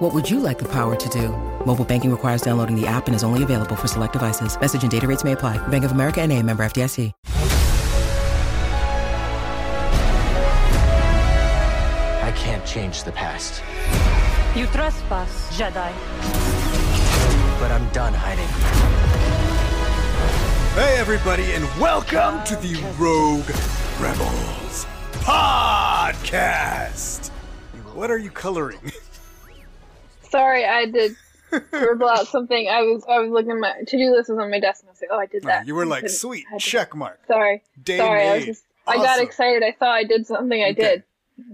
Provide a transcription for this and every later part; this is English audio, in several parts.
What would you like the power to do? Mobile banking requires downloading the app and is only available for select devices. Message and data rates may apply. Bank of America and a member FDIC. I can't change the past, You trespass, Jedi. but I'm done hiding. Hey, everybody, and welcome to the Rogue Rebels podcast. What are you coloring? Sorry, I did scribble out something. I was I was looking at my to do list was on my desk and I was like, oh, I did oh, that. you were like, sweet, to- check mark. Sorry, Day sorry. I just I got excited. I thought I did something. I Okay. did.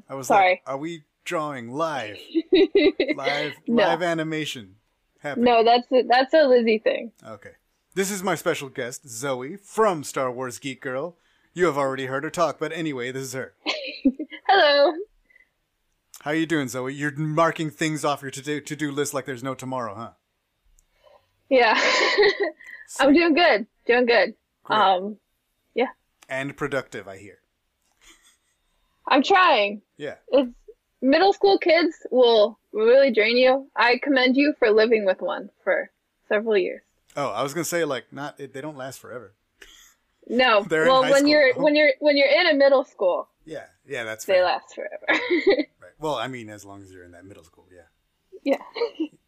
I was Sorry. like, are we drawing live? Live, No. live animation happening. No, that's a, that's a Lizzie thing. Okay. This is my special guest, Zoe, from Star Wars Geek Girl. You have already heard her talk, but anyway, this is her. Hello. How you doing, Zoe? You're marking things off your to-do to-do list like there's no tomorrow, huh? Yeah, I'm doing good. Doing good. Great. Um, yeah. And productive, I hear. I'm trying. Yeah. It's middle school kids will really drain you. I commend you for living with one for several years. Oh, I was gonna say like not they don't last forever. No, They're in well, when school you're when you're when you're in a middle school, Yeah, yeah, that's they fair. last forever. Well, I mean, as long as you're in that middle school, yeah. yeah.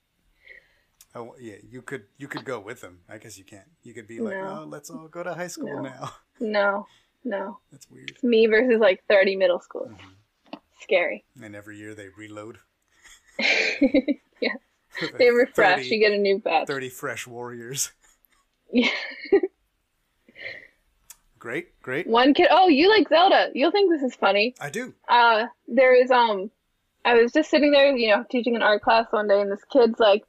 Oh, yeah. You could you could go with them. I guess you can't. You could be like, No. oh, let's all go to high school No. now. No, no. That's weird. Me versus like 30 middle schoolers. Mm-hmm. Scary. And every year they reload. yeah. They refresh. 30 you get a new batch. Thirty fresh warriors. Yeah. Great, great. One kid. Oh, you like Zelda. You'll think this is funny. I do. Uh, there is, um, I was just sitting there, you know, teaching an art class one day, and this kid's like,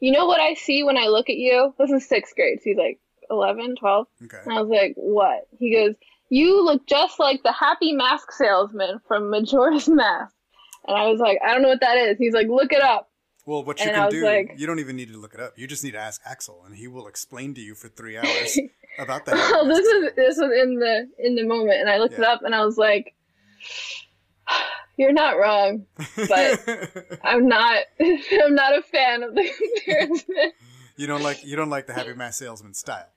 you know what I see when I look at you? This is sixth grade. So he's like 11, 12. Okay. And I was like, what? He goes, you look just like the happy mask salesman from Majora's Mask. And I was like, I don't know what that is. He's like, look it up. Well, what you And can do, like- you don't even need to look it up. You just need to ask Axel, and he will explain to you for three hours about that. Well, this is this was in the in the moment, and I looked it up, and I was like, "You're not wrong, but I'm not. I'm not a fan of the comparison. you don't like you don't like the Happy Mask Salesman style.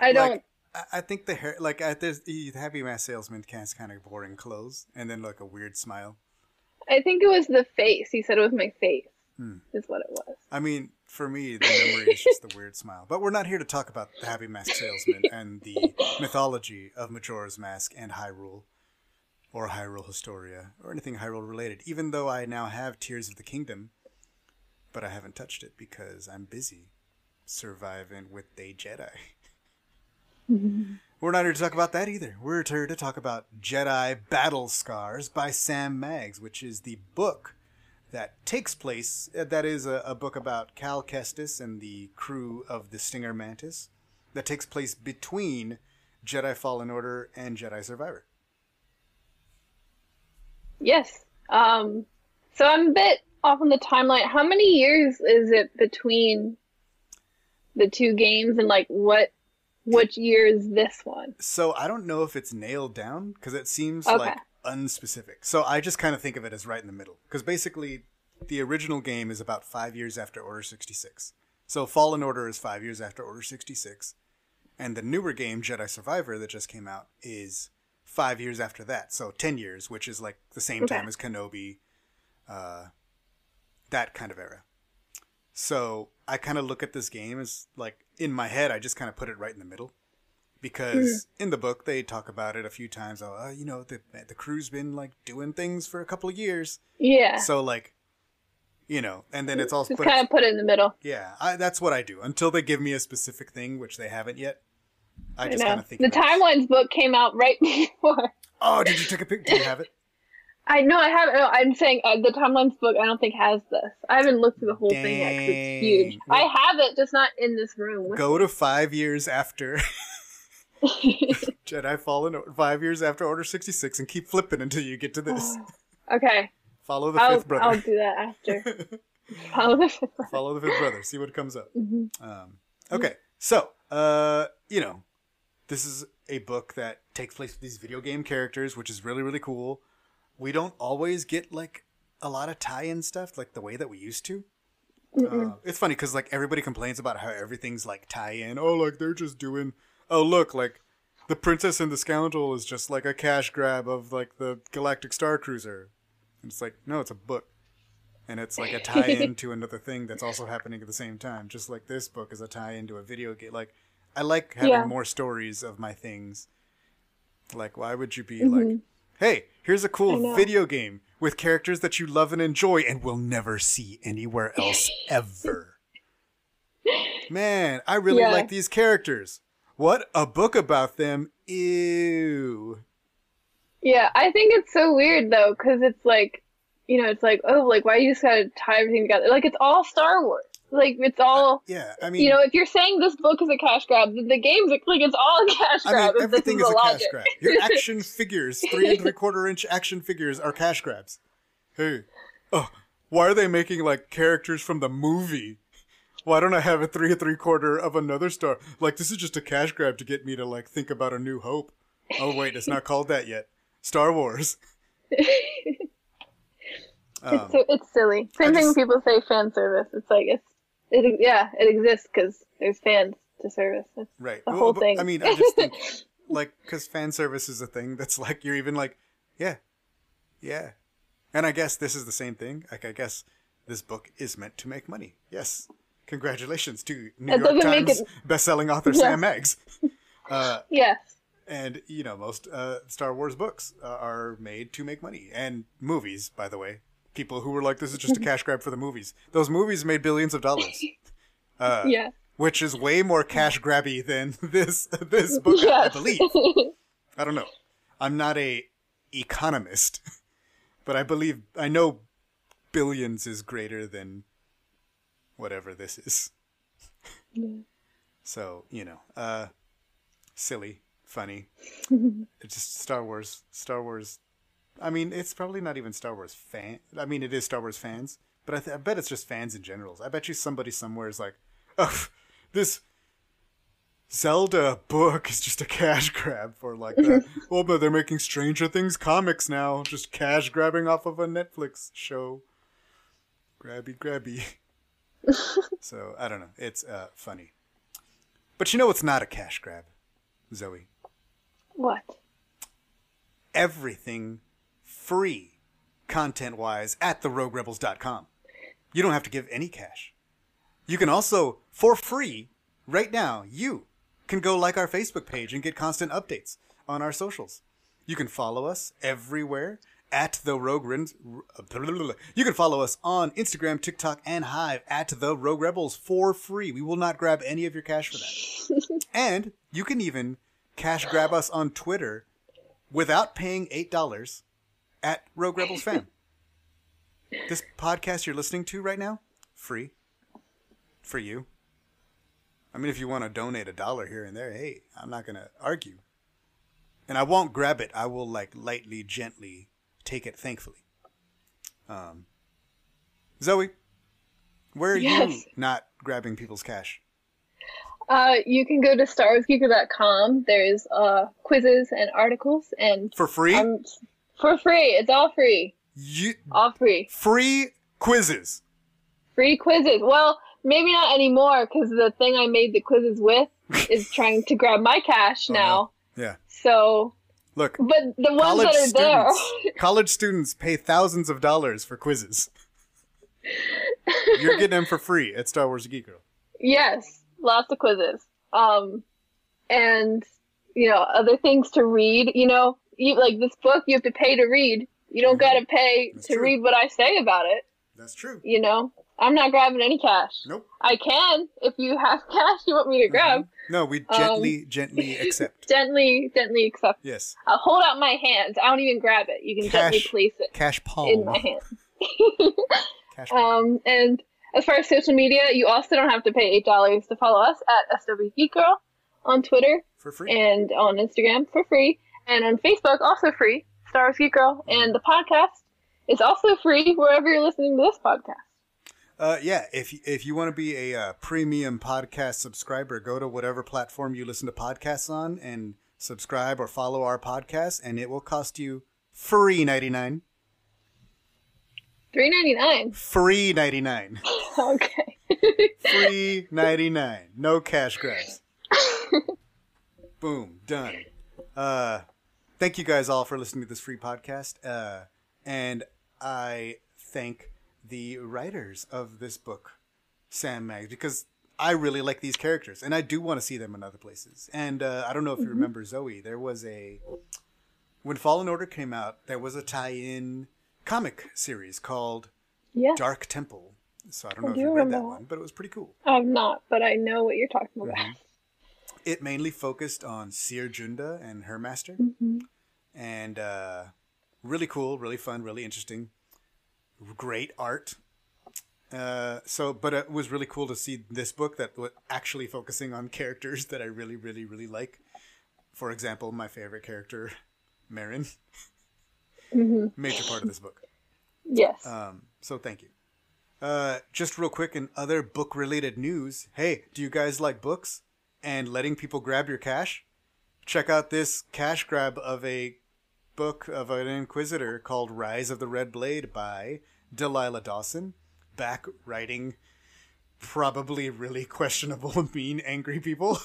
I don't. Like, I, I think the hair, like I, there's the Happy Mask Salesman has kind of boring clothes, and then like a weird smile. I think it was the face. He said it was my face. Hmm. Is what it was. I mean, for me, the memory is just the weird smile. But we're not here to talk about the Happy Mask Salesman and the mythology of Majora's Mask and Hyrule, or Hyrule Historia, or anything Hyrule related. Even though I now have Tears of the Kingdom, but I haven't touched it because I'm busy surviving with the Jedi. We're not here to talk about that either. We're here to talk about Jedi Battle Scars by Sam Maggs, which is the book that takes place. uh, That is a, a book about Cal Kestis and the crew of the Stinger Mantis. That takes place between Jedi Fallen Order and Jedi Survivor. Yes. Um. So I'm a bit off on the timeline. How many years is it between the two games, and like what? Which year is this one? So I don't know if it's nailed down because it seems Okay. like unspecific. So I just kind of think of it as right in the middle because basically the original game is about five years after Order 66. So Fallen Order is five years after Order 66. And the newer game, Jedi Survivor, that just came out, is five years after that. So 10 years, which is like the same Okay. time as Kenobi, uh, that kind of era. So I kind of look at this game as like in my head, I just kind of put it right in the middle because in the book they talk about it a few times. Oh, uh, you know, the the crew's been like doing things for a couple of years, Yeah. so like, you know, and then it's all kind of put it in the middle. yeah, I, that's what I do until they give me a specific thing, which they haven't yet. I just kind of think the timelines book came out right before. Oh, did you take a pic? Do you have it? I know I have. No, I'm saying uh, the timelines book. I don't think has this. I haven't looked through the whole thing yet 'cause it's huge. Dang. I have it, just not in this room. Go to five years after. Jedi Fallen five years after Order 66 and keep flipping until you get to this. Okay, Follow the I'll fifth brother. I'll do that after. Follow the fifth brother. Follow the fifth brother. See what comes up. Mm-hmm. Um, okay, so uh, you know, this is a book that takes place with these video game characters, which is really really cool. We don't always get like a lot of tie-in stuff like the way that we used to. Uh, it's funny because like everybody complains about how everything's like tie-in. Oh, like they're just doing. Oh, look, like the Princess and the Scoundrel is just like a cash grab of like the Galactic Star Cruiser. And it's like no, it's a book, and it's like a tie-in to another thing that's also happening at the same time. Just like this book is a tie-in to a video game. Like I like having Yeah. more stories of my things. Like why would you be like, hey, here's a Mm-hmm. Cool video game with characters that you love and enjoy and will never see anywhere else ever. Man, I really Yeah. like these characters. What a book about them. Ew. Yeah, I think it's so weird though, because it's like, you know, it's like, oh, like why you just gotta tie everything together? Like it's all Star Wars. Like it's all, Yeah, I mean, you know, if you're saying this book is a cash grab, then the game's like it's all a cash I grab. mean, everything is is the a cash grab. Your action figures, three and three quarter inch action figures, are cash grabs. Hey, oh, why are they making like characters from the movie? Why don't I have a three and three quarter of another star? Like this is just a cash grab to get me to like think about a new hope. Oh wait, it's not called that yet. Star Wars. Um, It's, so, it's silly. Same I thing just- people say fan service. It's like it's it yeah, it exists because there's fans to service. It's Right. the Well, whole but, thing. I mean, I just think, like, because fan service is a thing that's like, you're even like, yeah, yeah. And I guess this is the same thing. Like, I guess this book is meant to make money. Yes. Congratulations to New That York Times it- best-selling author Yeah. Sam Maggs. Uh, yes. and, you know, most uh, Star Wars books uh, are made to make money. And movies, by the way. People who were like, this is just a cash grab for the movies. Those movies made billions of dollars. Uh, yeah. which is way more cash grabby than this this book, I believe. I don't know. I'm not a economist, but I believe I know billions is greater than whatever this is. So, you know, uh silly, funny. it's just Star Wars. Star Wars I mean, it's probably not even Star Wars fan. I mean, it is Star Wars fans, but I, th- I bet it's just fans in general. I bet you somebody somewhere is like, "Oh, this Zelda book is just a cash grab for like that." oh, but they're making Stranger Things comics now, just cash grabbing off of a Netflix show. Grabby, grabby. so I don't know. It's uh, funny, but you know it's not a cash grab, Zoe? what? everything free content wise at theroguerebels.com. You don't have to give any cash. You can also, for free, right now, you can go like our Facebook page and get constant updates on our socials. You can follow us everywhere at the Rogue Ren- You can follow us on Instagram, TikTok, and Hive at the Rogue Rebels for free. We will not grab any of your cash for that. and you can even cash grab us on Twitter without paying eight dollars at Rogue Rebels Fam. this podcast you're listening to right now, free for you. I mean, if you want to donate a dollar here and there, hey, I'm not gonna argue, and I won't grab it. I will like lightly, gently take it, thankfully. Um, Zoe, where are you not grabbing people's cash? Uh, you can go to starwarsgeekgirl.com. There's uh quizzes and articles and For free? um for free. It's all free. you All free. free quizzes. Free quizzes. Well, maybe not anymore because the thing I made the quizzes with is trying to grab my cash now. Yeah. So, Look, but the ones that are there. college students pay thousands of dollars for quizzes. You're getting them for free at Star Wars Geek Girl. Yes, lots of quizzes. Um, and you know other things to read. You know, you like this book, you have to pay to read. You don't gotta pay That's to true. read what I say about it. That's true. You know, I'm not grabbing any cash. Nope. I can if you have cash you want me to grab. No, we Um, gently, gently accept. Gently, gently accept. Yes. I'll hold out my hands. I don't even grab it. You can gently Cash place it Cash palm. in my hand. Cash palm. Um, and as far as social media, you also don't have to pay eight dollars to follow us at SW Geek Girl on Twitter. for free. and on Instagram for free, and on Facebook also free. Star Wars Geek Girl, and the podcast is also free wherever you're listening to this podcast. Uh, yeah, if if you want to be a uh, premium podcast subscriber, go to whatever platform you listen to podcasts on and subscribe or follow our podcast, and it will cost you free ninety nine. Three ninety nine. Free ninety nine. Okay. Free ninety nine. No cash grabs. Boom. Done. Uh, thank you guys all for listening to this free podcast. Uh, and I thank the writers of this book, Sam Maggs, because I really like these characters and I do want to see them in other places. And uh, I don't know if you remember Zoe. There was a when Fallen Order came out, there was a tie-in comic series called yeah, Dark Temple. So I don't I know if do you read that one, but it was pretty cool. I'm not, but I know what you're talking about. Mm-hmm. It mainly focused on Cere Junda and her master, Mm-hmm. and uh, really cool, really fun, really interesting, great art. Uh, so, but it was really cool to see this book that was actually focusing on characters that I really, really, really like. For example, my favorite character, Merrin, Mm-hmm. major part of this book. Yes. Um, so thank you. Uh, just real quick, in other book related news, hey, do you guys like books and letting people grab your cash? Check out this cash grab of a book of an Inquisitor called Rise of the Red Blade by Delilah Dawson, back writing probably really questionable, mean, angry people,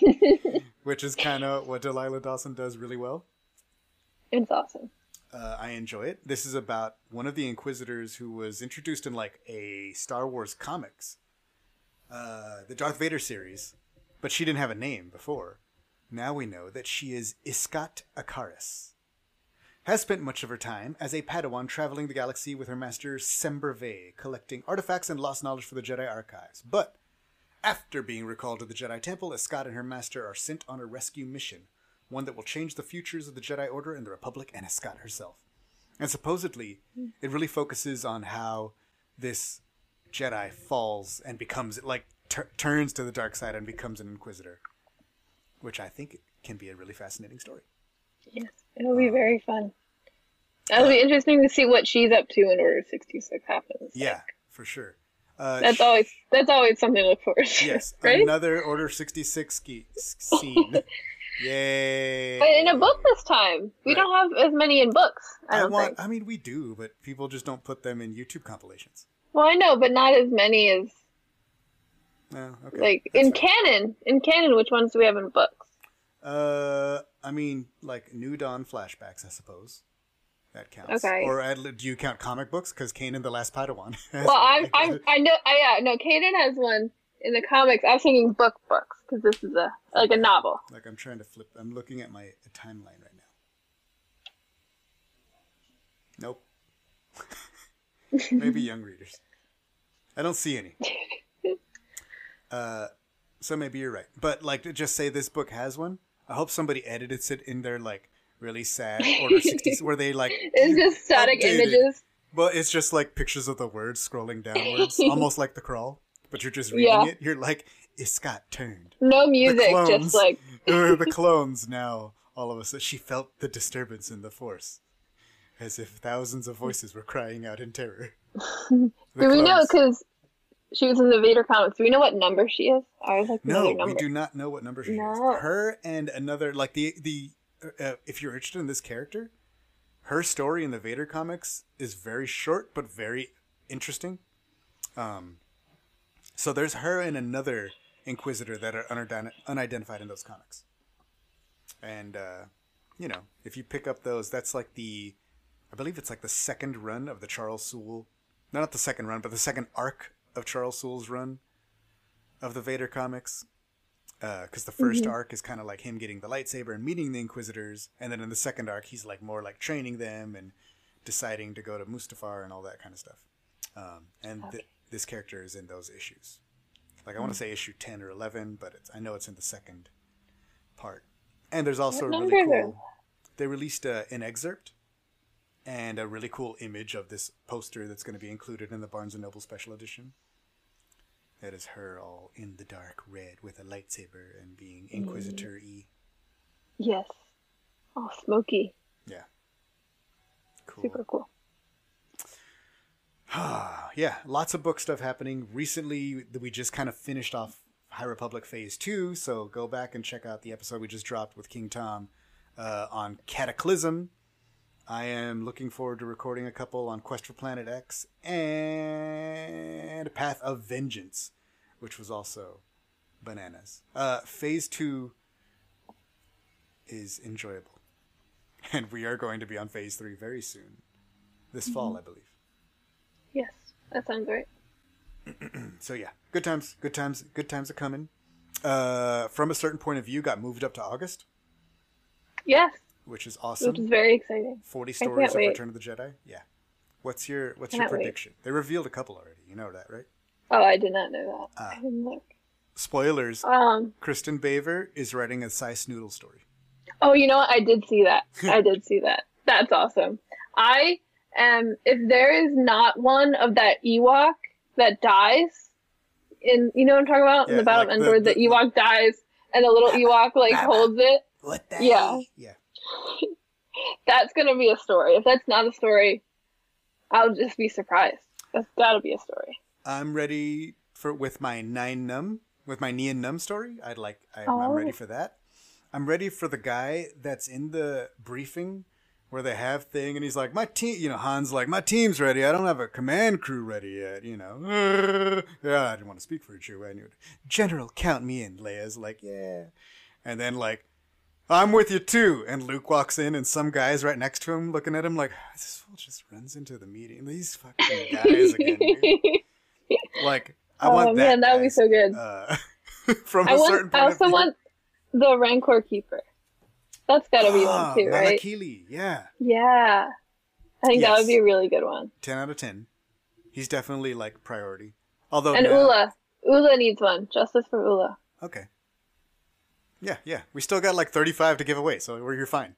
which is kind of what Delilah Dawson does really well. it's awesome. Uh, I enjoy it. This is about one of the Inquisitors who was introduced in like a Star Wars comics, uh, the Darth Vader series, but she didn't have a name before. Now we know that she is Iskat Akaris. Has spent much of her time as a Padawan traveling the galaxy with her master Sember Vey, collecting artifacts and lost knowledge for the Jedi archives. But after being recalled to the Jedi Temple, Iskat and her master are sent on a rescue mission, one that will change the futures of the Jedi Order and the Republic and Iskat herself. And supposedly, it really focuses on how this Jedi falls and becomes, like, tur turns to the dark side and becomes an Inquisitor, which I think can be a really fascinating story. Yes. It'll be very fun. It'll be interesting to see what she's up to when Order 66 happens. Yeah, for sure. Uh, That's sh- always that's always something to look forward to. Yes, right? another Order 66 ski- scene. Yay. But in a book this time, we Right. don't have as many in books. I I want. think. I mean, we do, but people just don't put them in YouTube compilations. Well, I know, but not as many as No, okay. like that's in fine. canon. In canon, which ones do we have in books? Uh, I mean, like New Dawn flashbacks, I suppose. That counts. Okay. Or do you count comic books? Because Kanan the Last Padawan. Well. I'm, I'm, I know, I, yeah, no, Kanan has one in the comics. I was thinking book books because this is a like a novel. like I'm trying to flip. I'm looking at my timeline right now. Nope. Maybe young readers. I don't see any. Uh, so maybe you're right. But like, to just say this book has one. I hope somebody edited it in their like really sad order sixty where they like. It's just static updated- images. Well, it's just like pictures of the words scrolling downwards, almost like the crawl. But you're just reading Yeah. it. You're like, it's got turned. No music, clones. just like the clones now all of a sudden she felt the disturbance in the force as if thousands of voices were crying out in terror Do we know because she was in the Vader comics? Do we know what number she is? I was like no we do not know what number she No. is her and another like the the uh, if you're interested in this character her story in the vader comics is very short but very interesting um so there's her and another inquisitor that are unident- unidentified in those comics and uh you know if you pick up those that's like the i believe it's like the second run of the charles soule no, not the second run but the second arc of charles soule's run of the vader comics because the 1st arc is kind of like him getting the lightsaber and meeting the inquisitors and then in the second arc he's like more like training them and deciding to go to mustafar and all that kind of stuff. Um, and th- this character is in those issues. Like i want to say issue 10 or 11 but it's, i know it's in the second part. And there's also a really number is it? cool they released uh, an excerpt and a really cool image of this poster that's going to be included in the barnes and noble special edition That is her all in the dark red with a lightsaber and being Inquisitor E. Yes. Oh, smoky. Yeah. Cool. Super cool. yeah, lots of book stuff happening. Recently, we just kind of finished off High Republic Phase 2, so go back and check out the episode we just dropped with King Tom uh, on Cataclysm. I am looking forward to recording a couple on Quest for Planet X and Path of Vengeance, which was also bananas. Uh, phase 2 is enjoyable. And we are going to be on Phase 3 very soon. This fall, I believe. Yes, that sounds great. so yeah, good times, good times, good times are coming. Uh, from a certain point of view, got moved up to August, Yes, which is awesome. which is very exciting. Forty stories of wait. Return of the Jedi. Yeah. What's your What's your Cannot wait. prediction? They revealed a couple already. You know that, right? Oh, I did not know that. Ah. I didn't look. Spoilers. Um. Kristin Baver is writing a Cy Noodle story. Oh, you know what? I did see that. I did see that. That's awesome. I am. If there is not one of that Ewok that dies, in you know what I'm talking about in the Battle like of the- Endor, the, the- Ewok dies and the little Ewok like holds it. What the? Yeah. Yeah. That's gonna be a story. If that's not a story, I'll just be surprised. That's gotta be a story. I'm ready for with my nine num with my Nien Nunb story. I'd like. I'm Oh. ready for that. I'm ready for the guy that's in the briefing where they have thing and he's like, my team. You know, Han's like, my team's ready. I don't have a command crew ready yet. You know. yeah, I didn't want to speak for you. I knew it. General, count me in. Leia's like, yeah, and then like. I'm with you too. And Luke walks in, and some guy's right next to him, looking at him like, this fool just runs into the meeting. These fucking guys again. dude." Like, I oh want that. man, that would be so good. Uh, from a I certain want. I also want the Rancor Keeper. That's gotta be Ah, one too, right? Malakili, yeah, Yeah. I think that would be a really good one. ten out of ten. He's definitely like priority. Although And now- Oola. Oola needs one. Justice for Oola. okay, yeah, yeah, we still got like thirty-five to give away, so we're you're fine.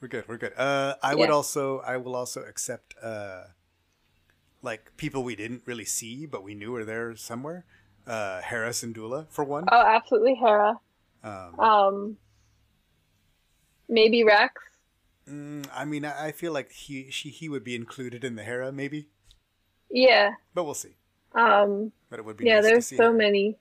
We're good. We're good. Uh, I would also, I will also accept, uh, like people we didn't really see but we knew were there somewhere. Uh, Harris and Dula for one. Oh, absolutely Hera. Um, Um, maybe Rex. mm, I mean, I, I feel like he, she, he would be included in the Hera, maybe, Yeah. but we'll see. Um, But it would be yeah, nice there's so her. many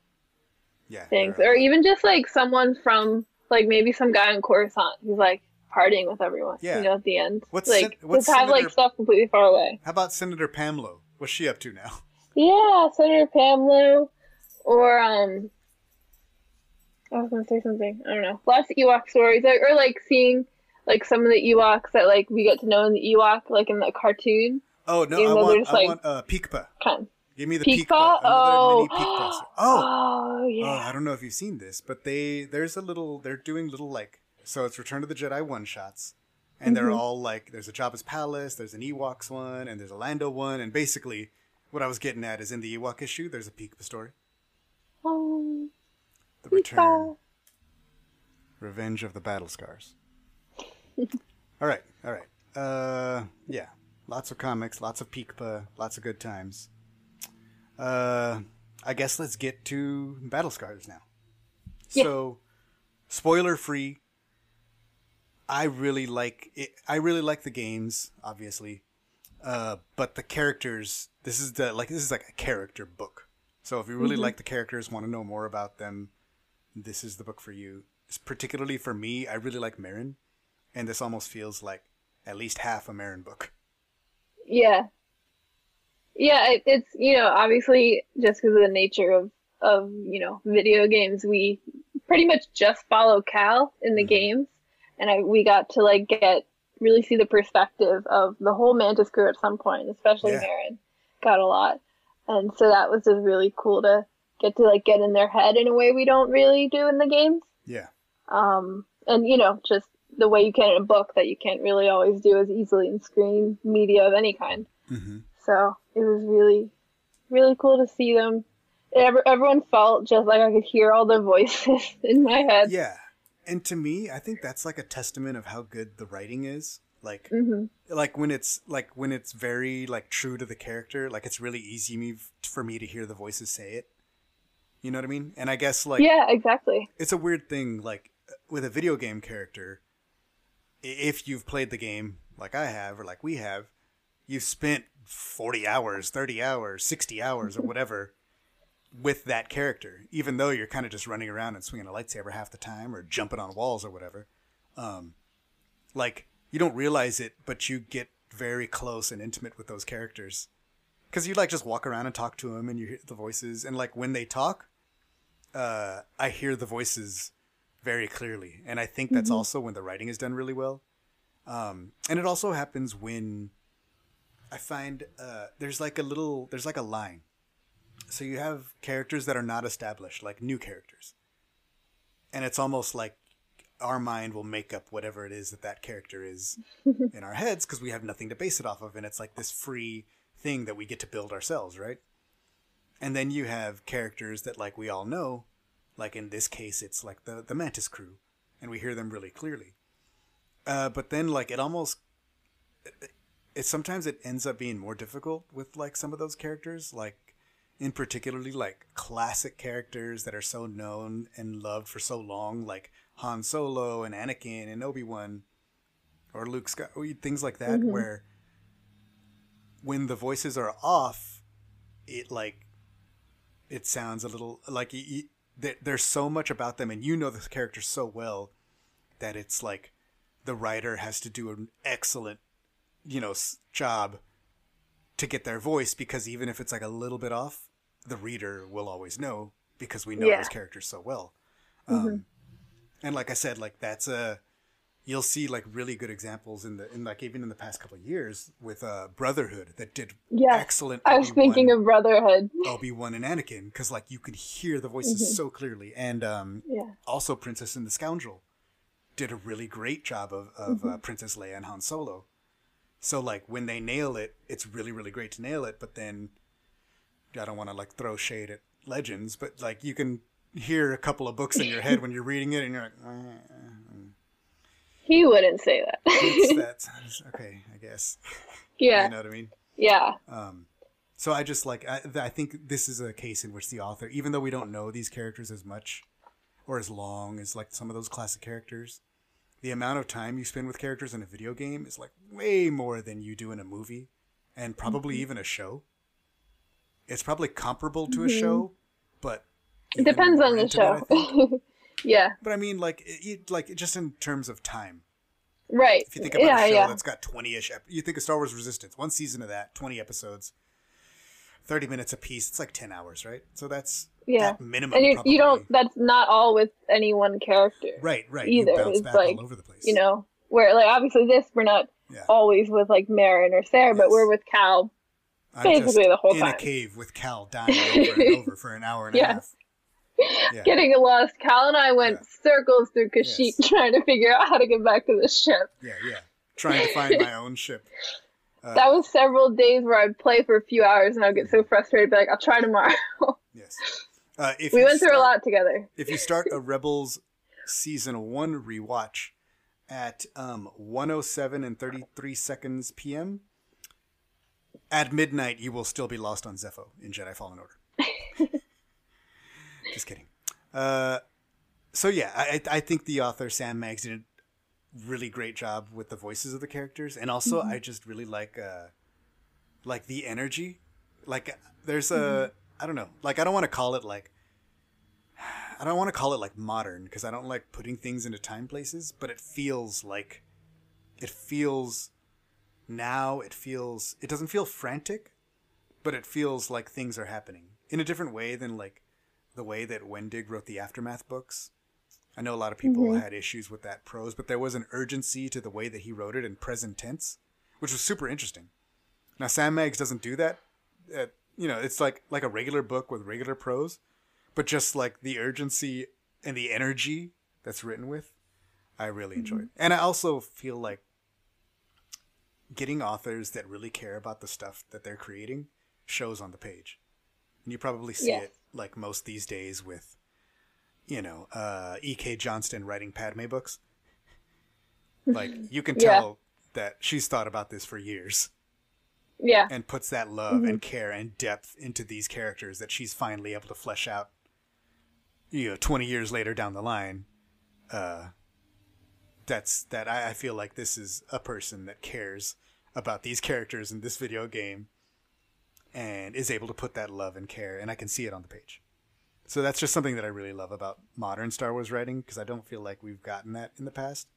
yeah, things. Or even just like someone from, like maybe some guy in Coruscant who's like partying with everyone. Yeah. You know, at the end. What's like, Sen- what's just have like stuff completely far away. How about Senator Pamlo? What's she up to now? Yeah, Senator Pamlo. Or, um, I was gonna say something. I don't know. Lots of Ewok stories, or, or like seeing like some of the Ewoks that like we get to know in the Ewok, like in the cartoon. Oh no, I want, just, I like- want uh, Peekpa. Kind. Give me the. Another Oh. mini Peekpa. Oh, Oh yeah. Oh, I don't know if you've seen this, but they there's a little they're doing little like so it's Return of the Jedi one shots, and they're Mm-hmm. all like there's a Jabba's palace, there's an Ewoks one, and there's a Lando one, and basically what I was getting at is in the Ewok issue there's a Peekpa story, Oh, the Peekpa. Return, Revenge of the Battle Scars. all right, all right, uh, yeah, lots of comics, lots of Peekpa, lots of good times. Uh, I guess let's get to Battle Scars now. Yeah. So, spoiler free. I really like it. I really like the games, obviously, uh, but the characters. This is the like this is like a character book. So if you really like the characters, want to know more about them, this is the book for you. It's particularly for me. I really like Merrin, and this almost feels like at least half a Merrin book. yeah. Yeah, it, it's you know obviously just because of the nature of of you know video games, we pretty much just follow Cal in the Mhm. games, and I we got to like get really see the perspective of the whole Mantis crew at some point, especially Yeah. Merrin got a lot, and so that was just really cool to get to like get in their head in a way we don't really do in the games. Yeah, um, and you know just the way you can in a book that you can't really always do as easily in screen media of any kind hmm so it was really really cool to see them Ever, everyone felt just like i could hear all their voices in my head yeah. And to me, I think that's like a testament of how good the writing is. Like hmm like when it's like when it's very like true to the character, like it's really easy me for me to hear the voices say it. You know what I mean? And I guess like yeah, exactly. it's a weird thing like with a video game character if you've played the game like I have or like we have, you've spent 40 hours, 30 hours, 60 hours or whatever with that character, even though you're kind of just running around and swinging a lightsaber half the time or jumping on walls or whatever. Um, like you don't realize it, but you get very close and intimate with those characters because you like just walk around and talk to them and you hear the voices and like when they talk, uh, I hear the voices very clearly, and I think that's also when the writing is done really well. Um, and it also happens when I find uh, there's like a little there's like a line. So you have characters that are not established, like new characters, and it's almost like our mind will make up whatever it is that that character is in our heads because we have nothing to base it off of, and it's like this free thing that we get to build ourselves, right? And then you have characters that like we all know, like in this case, it's like the the Mantis crew, and we hear them really clearly. Uh, but then like it almost it sometimes it ends up being more difficult with like some of those characters like in particularly like classic characters that are so known and loved for so long like Han Solo and Anakin and Obi-Wan or Luke Scott things like that mm-hmm. where when the voices are off it like it sounds a little like y- y- there- there's so much about them and you know the character so well that it's like the writer has to do an excellent you know job to get their voice because even if it's like a little bit off the reader will always know because we know Yeah. those characters so well um, and like i said like that's a you'll see like really good examples in the in like even in the past couple of years with uh brotherhood that did Yes. excellent I was thinking of Brotherhood. obi-wan and anakin because like you could hear the voices so clearly and um Yeah. also princess and the scoundrel did a really great job of, of Mm-hmm. uh, princess leia and han solo so like when they nail it it's really really great to nail it but then i don't want to like throw shade at legends but like you can hear a couple of books in your head when you're reading it and you're like eh, He wouldn't say that. okay i guess yeah. you know what i mean Yeah. Um, so I just like I, I think this is a case in which the author, even though we don't know these characters as much or as long as like some of those classic characters, the amount of time you spend with characters in a video game is like way more than you do in a movie and probably mm-hmm. even a show. It's probably comparable to a mm-hmm. show, but It depends on the into it, I show. think. yeah. but I mean, like, it, it- like just in terms of time. Right. If you think about yeah, a show yeah. that's got 20-ish, ep- you think of Star Wars Resistance, one season of that, 20 episodes, 30 minutes a piece. It's like 10 hours, right? So that's Yeah. at minimum. and you, you don't that's not all with any one character right, right. either You it's like all over the place. you know where like obviously this we're not Yeah. always with like Merrin or Cere but we're with Cal I'm basically the whole in time. a cave with Cal dying over and over for an hour and a half. Yeah. getting lost Cal and I went Yeah. circles through Kashyyyk Yes. trying to figure out how to get back to the ship yeah, yeah. Trying to find my own ship. Uh, that was several days where I'd play for a few hours and I'd get so frustrated be like I'll try tomorrow Yes. Uh, if we went through a lot together if you start a Rebels season one rewatch at um, 107 and 33 seconds p.m. at midnight, you will still be lost on Zeffo in Jedi Fallen Order. Just kidding. Uh, so yeah, I, I think the author Sam Maggs did a really great job with the voices of the characters, and also I just really like uh, like the energy. Like there's a I don't know, like I don't want to call it like I don't want to call it like modern because I don't like putting things into time places, but it feels like it feels now it feels it doesn't feel frantic, but it feels like things are happening in a different way than like the way that Wendig wrote the aftermath books. I know a lot of people mm-hmm. had issues with that prose, but there was an urgency to the way that he wrote it in present tense, which was super interesting. Now Sam Maggs doesn't do that. You know, it's like like a regular book with regular prose, but just like the urgency and the energy that's written with, I really enjoy it. And I also feel like getting authors that really care about the stuff that they're creating shows on the page. And you probably see Yes. it like most these days with, you know, uh, E.K. Johnston writing Padme books. Like you can Yeah. tell that she's thought about this for years Yeah. and puts that love and care and depth into these characters that she's finally able to flesh out. You know, twenty years later down the line, uh, that's that. I, I feel like this is a person that cares about these characters in this video game, and is able to put that love and care, and I can see it on the page. So that's just something that I really love about modern Star Wars writing because I don't feel like we've gotten that in the past.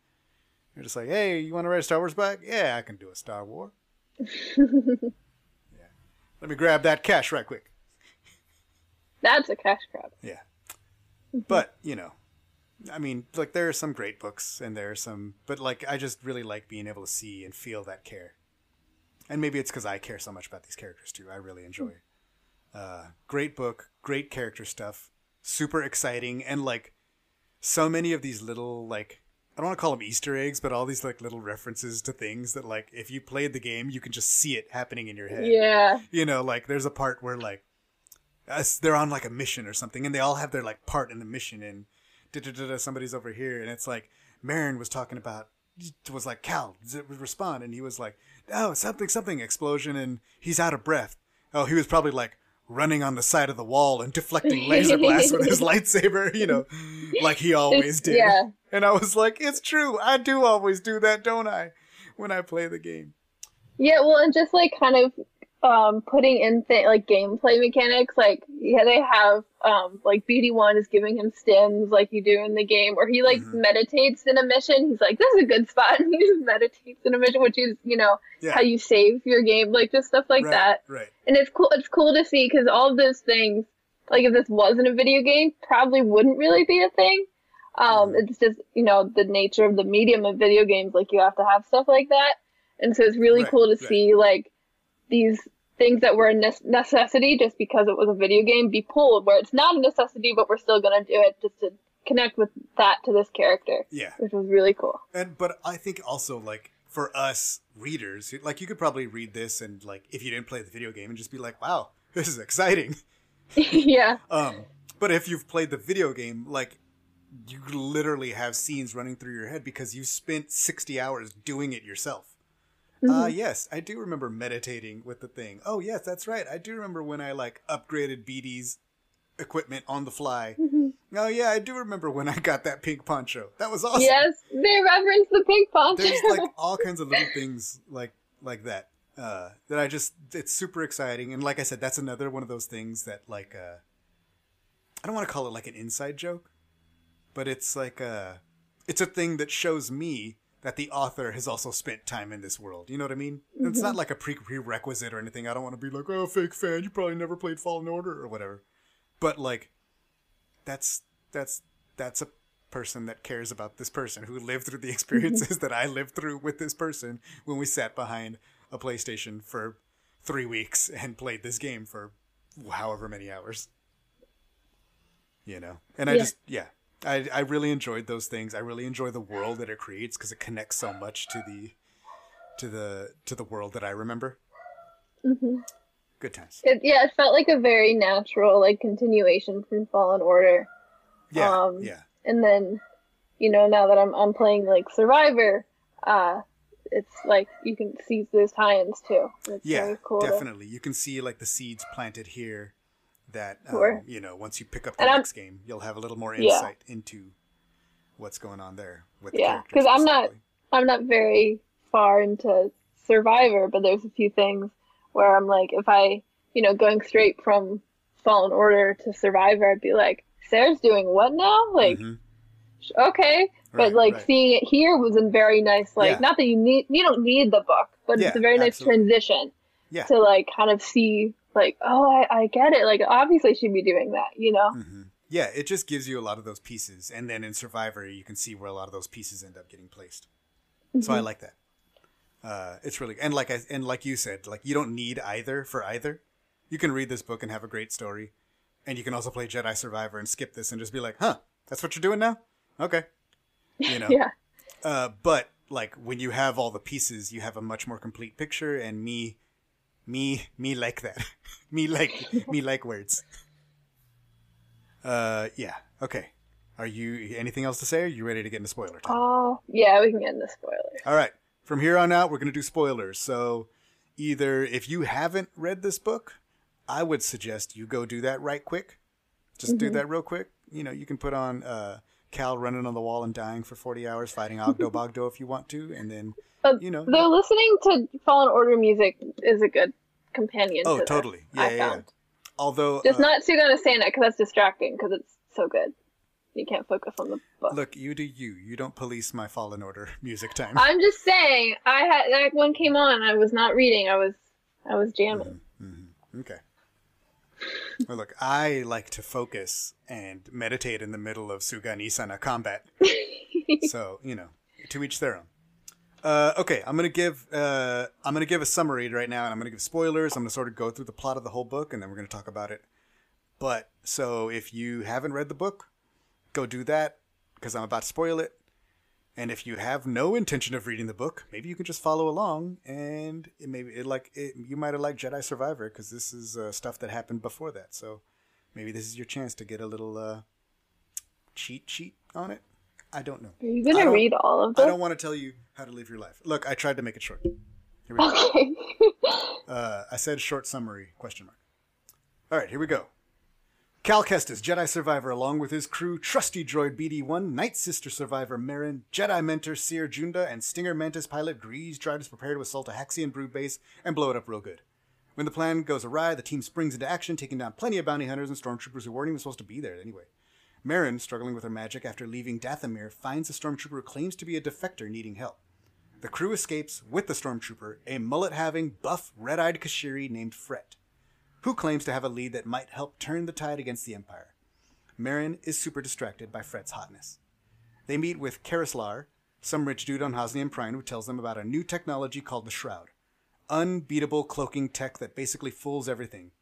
You're just like, hey, you want to write a Star Wars book? Yeah, I can do a Star War. yeah. Let me grab that cash right quick. That's a cash grab. Yeah. But, you know, I mean, like, there are some great books and there are some, but, like, I just really like being able to see and feel that care. And maybe it's because I care so much about these characters, too. I really enjoy it. Uh, great book, great character stuff, super exciting, and, like, so many of these little, like, I don't want to call them Easter eggs, but all these, like, little references to things that, like, if you played the game, you can just see it happening in your head Yeah. you know like there's a part where like they're on like a mission or something and they all have their like part in the mission and da-da-da-da, somebody's over here and it's like Merrin was talking about was like Cal respond and he was like oh something something explosion and he's out of breath oh he was probably like running on the side of the wall and deflecting laser blasts with his lightsaber you know like he always did. Yeah. and I was like it's true. I do always do that don't I when I play the game. Yeah, well, and just like kind of um, putting in th- like gameplay mechanics, like yeah, they have um, like BD one is giving him stims like you do in the game, or he like Mm-hmm. meditates in a mission. He's like, this is a good spot, and he just meditates in a mission, which is you know Yeah. how you save your game, like just stuff like right, that. right And it's cool. It's cool to see because all of those things, like if this wasn't a video game, probably wouldn't really be a thing. Um, Mm-hmm. it's just you know the nature of the medium of video games. Like you have to have stuff like that, and so it's really Right, cool to right. see like these things that were a ne- necessity just because it was a video game be pulled where it's not a necessity, but we're still gonna do it just to connect with that to this character, yeah which was really cool. And but I think also like for us readers, like you could probably read this and like if you didn't play the video game and just be like, "Wow, this is exciting." yeah, Um, but if you've played the video game, like you literally have scenes running through your head because you spent 60 hours doing it yourself. Uh yes, I do remember meditating with the thing. Oh yes, that's right. I do remember when I like upgraded BD's equipment on the fly. Oh yeah, I do remember when I got that pink poncho. That was awesome. yes, they reference the pink poncho. there's like all kinds of little things like like that uh that i just it's super exciting and like i said that's another one of those things that like uh i don't want to call it like an inside joke but it's like uh it's a thing that shows me that the author has also spent time in this world. You know what i mean? It's mm-hmm. not like a pre- prerequisite or anything. I don't want to be like oh fake fan you probably never played fallen order or whatever. But like that's that's that's a person that cares about this person who lived through the mm-hmm. experiences that I lived through with this person when we sat behind a PlayStation for three weeks and played this game for however many hours. You know, and I Yeah. just yeah, I I really enjoyed those things. I really enjoy the world that it creates because it connects so much to the to the to the world that I remember. Good times. It, yeah, it felt like a very natural like continuation from Fallen Order. Yeah, um, yeah. And then, you know, now that I'm I'm playing like Survivor, uh, it's like you can see those tie-ins too. It's Yeah, very cool. to- definitely. You can see like the seeds planted here. That um, you know, once you pick up the And I'm- next game, you'll have a little more Yeah. insight into what's going on there with the Yeah, because I'm not. I'm not very far into Survivor, but there's a few things where I'm like, if I, you know, going straight from Fallen Order to Survivor, I'd be like, Cere's doing what now? Like, Mhm. okay, but Right, like right. seeing it here was a very nice, like, Yeah. not that you need, you don't need the book, but Yeah, it's a very nice absolutely. transition Yeah. to like kind of see, like, oh, I, I get it. Like, obviously she'd be doing that, you know? Mhm. Yeah, it just gives you a lot of those pieces, and then in Survivor, you can see where a lot of those pieces end up getting placed. So Mm-hmm. I like that. Uh, it's really and like I and like you said, like you don't need either for either. You can read this book and have a great story, and you can also play Jedi Survivor and skip this and just be like, "Huh, that's what you're doing now? Okay." You know. Yeah. Uh, but like when you have all the pieces, you have a much more complete picture. And me, me, me like that. me like me like words. Uh, yeah. Okay. Are you anything else to say? Are you ready to get into spoiler time? Oh, yeah, we can get into spoilers. all right. from here on out, we're going to do spoilers. So either if you haven't read this book, I would suggest you go do that right quick. Just do that real quick. You know, you can put on uh, Cal running on the wall and dying for 40 hours fighting Ogdo Bogdo if you want to. And then, But you know. though listening to Fallen Order music is a good companion. Oh, to totally. Yeah, I yeah, yeah. Although, Just uh, not Sugana Sana because that's distracting because it's so good. You can't focus on the book. look, you do you. You don't police my Fallen Order music time. I'm just saying, I had that one came on. I was not reading. I was, I was jamming. Okay. Well, look, I like to focus and meditate in the middle of Suganisana combat. so, you know, to each their own. Uh, okay, I'm gonna give uh, I'm gonna give a summary right now, and I'm gonna give spoilers. I'm gonna sort of go through the plot of the whole book, and then we're gonna talk about it. But so if you haven't read the book, go do that because I'm about to spoil it. And if you have no intention of reading the book, maybe you can just follow along, and it maybe it like it, you might have liked Jedi Survivor because this is uh, stuff that happened before that. So maybe this is your chance to get a little uh, cheat sheet on it. I don't know. Are you gonna read all of I don't want to tell you how to live your life. Look, I tried to make it short. Here we go. Okay. Uh, I said short summary question mark. All right, here we go. Cal Kestis, Jedi survivor, along with his crew, trusty droid BD-1, Night Sister survivor Merrin, Jedi mentor Cere Junda, and Stinger Mantis pilot Greez try to prepare to assault a Haxion brood base and blow it up real good. When the plan goes awry, the team springs into action, taking down plenty of bounty hunters and stormtroopers who weren't even supposed to be there anyway. Merrin, struggling with her magic after leaving Dathomir, finds a stormtrooper who claims to be a defector needing help. The crew escapes with the stormtrooper, a mullet having, buff, red eyed Kashiri named Fret, who claims to have a lead that might help turn the tide against the Empire. Merrin is super distracted by Fret's hotness. They meet with Karislar, some rich dude on Hosnian Prime who tells them about a new technology called the Shroud. Unbeatable cloaking tech that basically fools everything.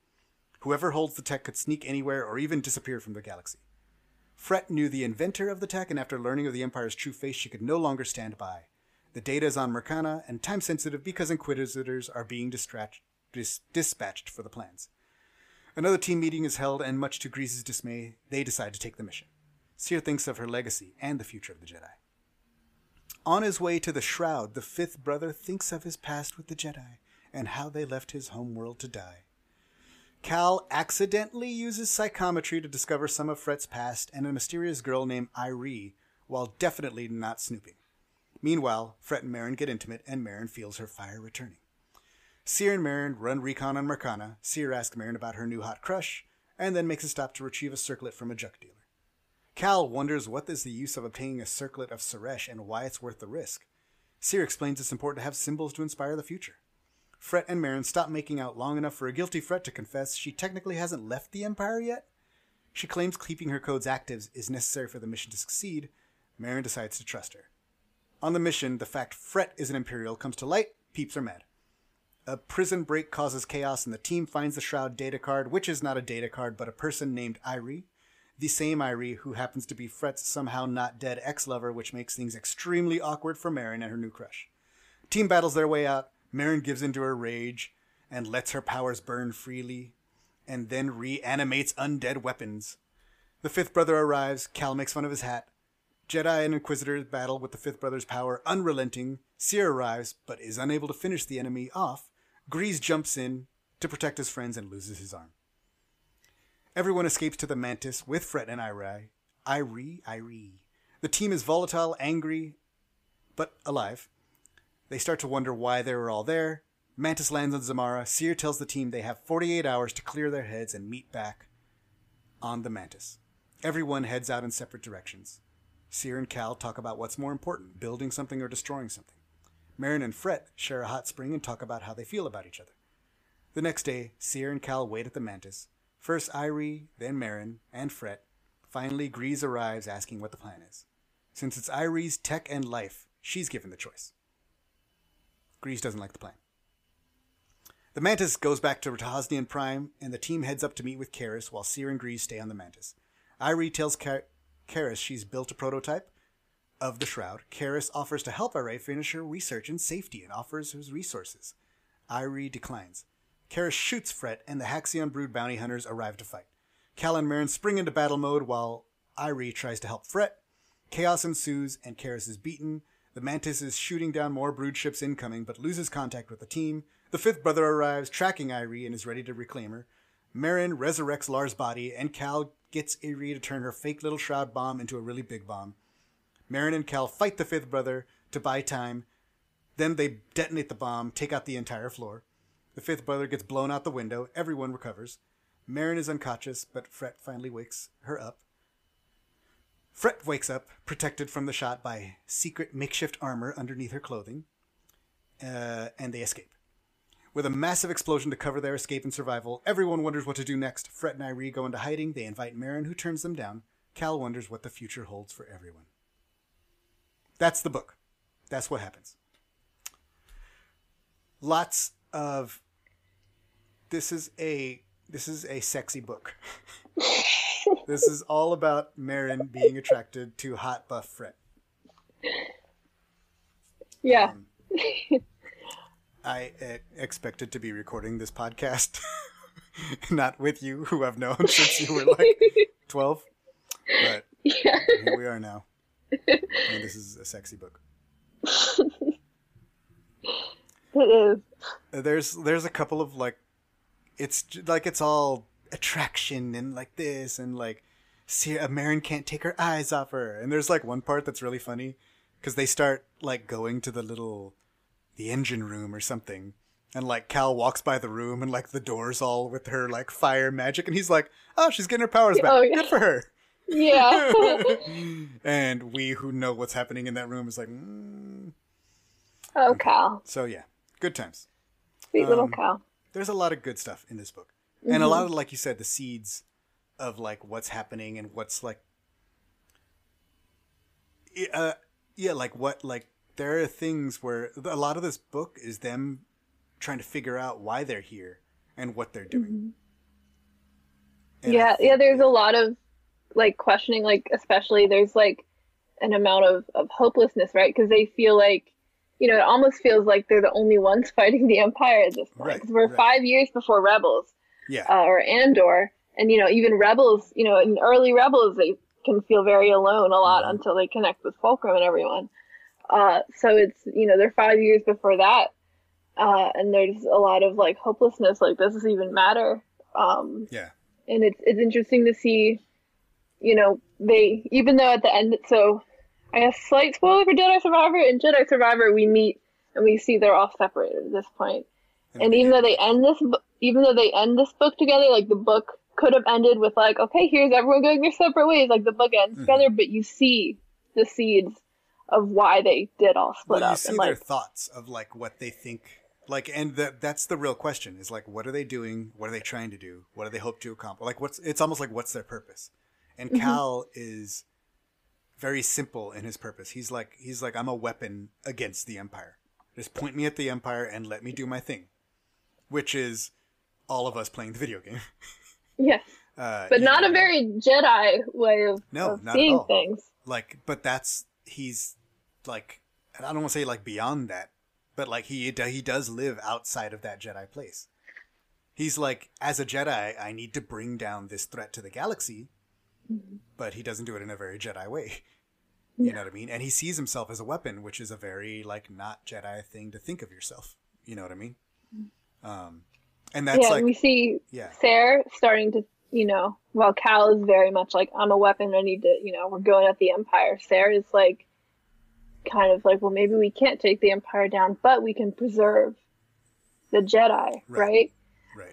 Whoever holds the tech could sneak anywhere or even disappear from the galaxy. Fret knew the inventor of the tech, and after learning of the Empire's true face, she could no longer stand by. The data is on Mercana and time sensitive because Inquisitors are being distract- dis- dispatched for the plans. Another team meeting is held, and much to Greez's dismay, they decide to take the mission. Cere thinks of her legacy and the future of the Jedi. On his way to the Shroud, the fifth brother thinks of his past with the Jedi and how they left his homeworld to die. Cal accidentally uses psychometry to discover some of Fret's past and a mysterious girl named Irie, while definitely not snooping. Meanwhile, Fret and Merrin get intimate, and Merrin feels her fire returning. Cere and Merrin run recon on Mercana. Cere asks Merrin about her new hot crush, and then makes a stop to retrieve a circlet from a junk dealer. Cal wonders what is the use of obtaining a circlet of Suresh and why it's worth the risk. Cere explains it's important to have symbols to inspire the future. Fret and Merrin stop making out long enough for a guilty Fret to confess she technically hasn't left the Empire yet. She claims keeping her codes active is necessary for the mission to succeed. Merrin decides to trust her. On the mission, the fact Fret is an Imperial comes to light. Peeps are mad. A prison break causes chaos, and the team finds the Shroud data card, which is not a data card, but a person named Irie. The same Irie who happens to be Fret's somehow not dead ex lover, which makes things extremely awkward for Merrin and her new crush. Team battles their way out. Merrin gives into her rage and lets her powers burn freely, and then reanimates undead weapons. The fifth brother arrives. Cal makes fun of his hat. Jedi and Inquisitors battle with the fifth brother's power unrelenting. Cere arrives, but is unable to finish the enemy off. Greez jumps in to protect his friends and loses his arm. Everyone escapes to the Mantis with Fret and Irie. Irie? Irie. The team is volatile, angry, but alive. They start to wonder why they were all there. Mantis lands on Zamara. Cere tells the team they have 48 hours to clear their heads and meet back on the Mantis. Everyone heads out in separate directions. Cere and Cal talk about what's more important, building something or destroying something. Merrin and Fret share a hot spring and talk about how they feel about each other. The next day, Cere and Cal wait at the Mantis. First Irie, then Merrin, and Fret. Finally, Greez arrives asking what the plan is. Since it's Irie's tech and life, she's given the choice. Greez doesn't like the plan. The Mantis goes back to Hosnian Prime, and the team heads up to meet with Karis while Cere and Greez stay on the Mantis. Irie tells Ka- Karis she's built a prototype of the Shroud. Karis offers to help Irie finish her research in safety and offers his resources. Irie declines. Karis shoots Fret, and the Haxion Brood bounty hunters arrive to fight. Cal and Merrin spring into battle mode while Irie tries to help Fret. Chaos ensues, and Karis is beaten. The Mantis is shooting down more brood ships incoming, but loses contact with the team. The fifth brother arrives, tracking Irie, and is ready to reclaim her. Merrin resurrects Lars' body, and Cal gets Irie to turn her fake little shroud bomb into a really big bomb. Merrin and Cal fight the fifth brother to buy time. Then they detonate the bomb, take out the entire floor. The fifth brother gets blown out the window. Everyone recovers. Merrin is unconscious, but Fret finally wakes her up. Fret wakes up, protected from the shot by secret makeshift armor underneath her clothing, uh, and they escape. With a massive explosion to cover their escape and survival, everyone wonders what to do next. Fret and Irie go into hiding. They invite Merrin, who turns them down. Cal wonders what the future holds for everyone. That's the book. That's what happens. Lots of. This is a this is a sexy book. this is all about Merrin being attracted to hot buff Fret. Yeah. I uh, expected to be recording this podcast, not with you, who I've known since you were like 12. But yeah. here we are now. And this is a sexy book. It is. Uh, There's there's a couple of like it's like it's all attraction and like this and like see uh, Merrin can't take her eyes off her and there's like one part that's really funny because they start like going to the little the engine room or something and like Cal walks by the room and like the doors all with her like fire magic and he's like oh she's getting her powers back Oh, yeah. good for her Yeah. and we who know what's happening in that room is like mm. oh, Cal. so yeah good times Sweet little Um, Cal. There's a lot of good stuff in this book. And a lot of like you said the seeds of like what's happening and what's like uh yeah like what like there are things where a lot of this book is them trying to figure out why they're here and what they're doing. I yeah yeah there's a lot of like questioning like especially there's like an amount of, of hopelessness right? Because they feel like you know it almost feels like they're the only ones fighting the empire at this point. Right, we're right. five years before rebels yeah. uh, or andor. And you know even rebels you know in early rebels they can feel very alone a lot Mhm. until they connect with fulcrum and everyone. Uh, so it's you know they're five years before that uh, and there's a lot of like hopelessness like does this even matter? Um, yeah. and it's it's interesting to see, you know, they even though at the end, so I guess slight spoiler for Jedi Survivor. In Jedi Survivor, we meet and we see they're all separated at this point. And even though they end this, even though they end this book together, like the book could have ended with like, okay, here's everyone going their separate ways, like the book ends together, but you see the seeds of why they did all split well, you see and their like, thoughts of like what they think like and that that's the real question is like what are they doing? What are they trying to do? What do they hope to accomplish? Like what's it's almost like what's their purpose? And Mm-hmm. cal is very simple in his purpose. He's like he's like i'm a weapon against the empire. Just point me at the empire and let me do my thing which is all of us playing the video game. Yes, uh, but not know, a very Jedi way of, No, of seeing things. like but that's he's like and i don't want to say like beyond that but like he he does live outside of that jedi place. He's like as a jedi i need to bring down this threat to the galaxy but he doesn't do it in a very jedi way. You know what i mean? And he sees himself as a weapon which is a very like not jedi thing to think of yourself. You know what i mean? Um and that's yeah, like we see yeah. Sarah starting to, you know, while Cal is very much like, I'm a weapon, I need to, you know, we're going at the Empire. Sarah is like, kind of like, well, maybe we can't take the Empire down, but we can preserve the Jedi, Right. right?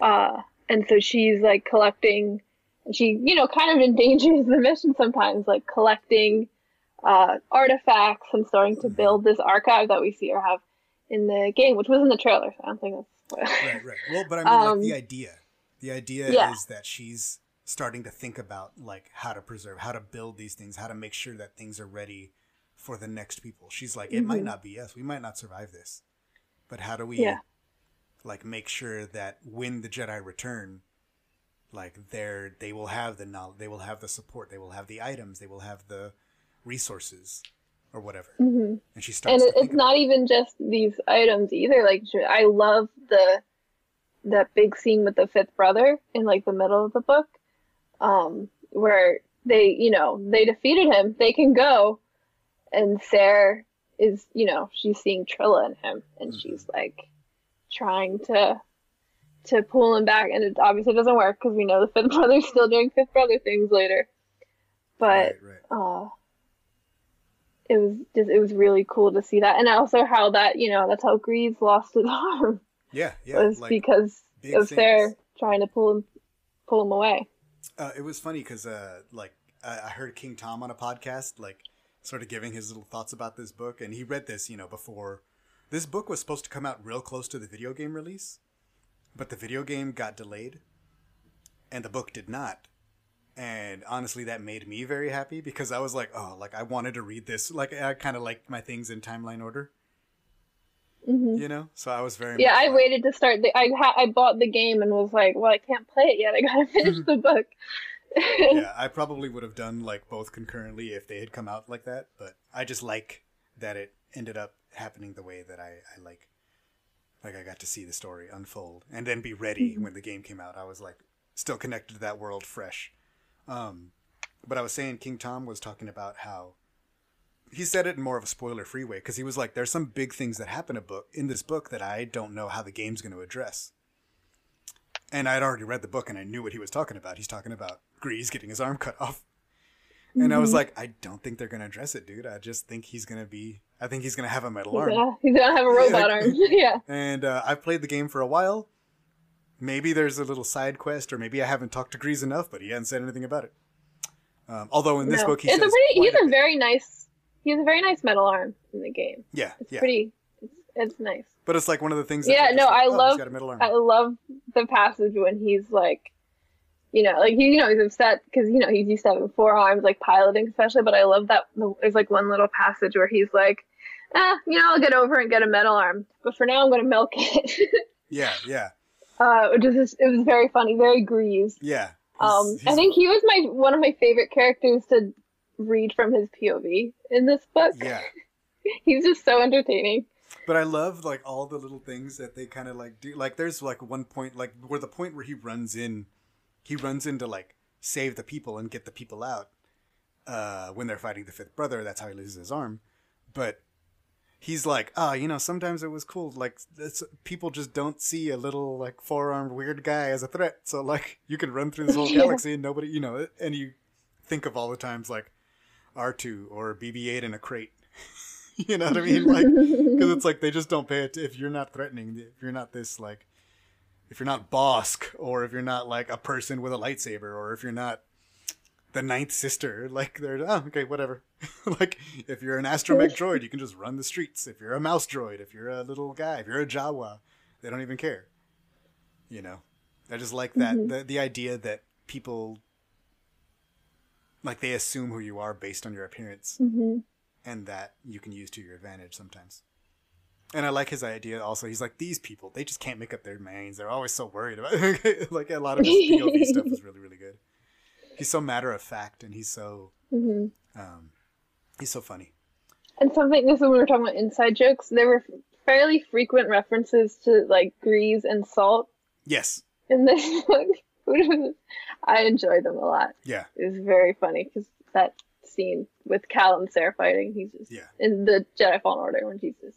right. Uh, and so she's like collecting, she, you know, kind of endangers the mission sometimes, like collecting uh, artifacts and starting to build this archive that we see her have in the game, which was in the trailer. So I don't think that's. right, right. Well, but I mean, Um, like the idea. The idea yeah. is that she's starting to think about like how to preserve, how to build these things, how to make sure that things are ready for the next people. She's like, it might Mhm. not be us, we might not survive this, but how do we, Yeah. like, make sure that when the Jedi return, like they're they will have the knowledge, they will have the support, they will have the items, they will have the resources, or whatever. Mhm. And she starts. and it, it's not even just these items either like i love the that big scene with the fifth brother in like the middle of the book um where they you know they defeated him they can go and sarah is you know she's seeing Trilla in him, and Mhm. she's like trying to to pull him back, and it obviously doesn't work because we know the fifth brother's still doing fifth brother things later. But right, right. uh, it was just it was really cool to see that, and also how that you know that's how Greez lost his arm Yeah, yeah. was like, because of things. trying to pull him pull him away. Uh, it was funny because, uh, like, I, I heard King Tom on a podcast, like, sort of giving his little thoughts about this book, and he read this, you know, before. This book was supposed to come out real close to the video game release, but the video game got delayed, and the book did not. And honestly, that made me very happy because I was like, oh, like I wanted to read this. Like I kind of liked my things in timeline order, hmm you know. So I was very Yeah, I waited to start the. I ha- I bought the game and was like, well, I can't play it yet. I gotta finish the book. yeah, I probably would have done like both concurrently if they had come out like that, but I just like that it ended up happening the way that I, I like. Like I got to see the story unfold and then be ready when the game came out. I was like still connected to that world fresh. Um, but I was saying King Tom was talking about how he said it in more of a spoiler free way because he was like, "There's some big things that happen a book in this book that I don't know how the game's going to address." And I'd already read the book and I knew what he was talking about. He's talking about Greez getting his arm cut off. And I was Mm-hmm. like, I don't think they're gonna address it, dude. I just think he's gonna be. I think he's gonna have a metal arm. gonna, he's gonna have a robot Yeah. arm. yeah. And uh, I've played the game for a while. Maybe there's a little side quest, or maybe I haven't talked to Greez enough, but he hasn't said anything about it. Um, although in this No. book he it's says, a pretty. He's a a very nice. He has a very nice metal arm in the game. yeah, It's yeah. pretty. It's, it's nice. But it's like one of the things. That Yeah, no, like, I oh, he's love- got a metal arm. I love the passage when he's like, you know, like he, you know, he's upset because you know he's used to having four arms, like piloting especially. But I love that there's like one little passage where he's like, ah, you know, I'll get over and get a metal arm, but for now I'm gonna milk it. yeah, yeah, uh, which is it was very funny, very Greez. yeah. Um, He's- I think he was my one of my favorite characters to read from his POV in this book. Yeah. He's just so entertaining. But I love like all the little things that they kind of like do. Like there's like one point like where the point where he runs in, he runs in to like save the people and get the people out. Uh, when they're fighting the fifth brother, that's how he loses his arm. But he's like, ah, you know, sometimes it was cool. Like it's, people just don't see a little like four armed weird guy as a threat. So like you can run through this whole galaxy and nobody, you know, and you think of all the times like R two or BB eight in a crate. you know what I mean? Like because it's like they just don't pay it if you're not threatening if you're not this like if you're not Bossk or if you're not like a person with a lightsaber or if you're not the ninth sister like they're oh okay whatever. Like if you're an astromech droid you can just run the streets. If you're a mouse droid if you're a little guy if you're a Jawa they don't even care. You know? I just like that the the idea that people like they assume who you are based on your appearance. Hmm and that you can use to your advantage sometimes. And I like his idea also. He's like, these people, they just can't make up their minds. They're always so worried about like a lot of his POV stuff is really, really good. He's so matter of fact and he's so hmm um he's so funny. And something this is when we were talking about inside jokes. There were fairly frequent references to like grease and salt Yes. in this book. I enjoyed them a lot. Yeah. It was very funny because that scene with Cal and Sarah fighting, he's just Yeah. in the Jedi Fallen Order when he's just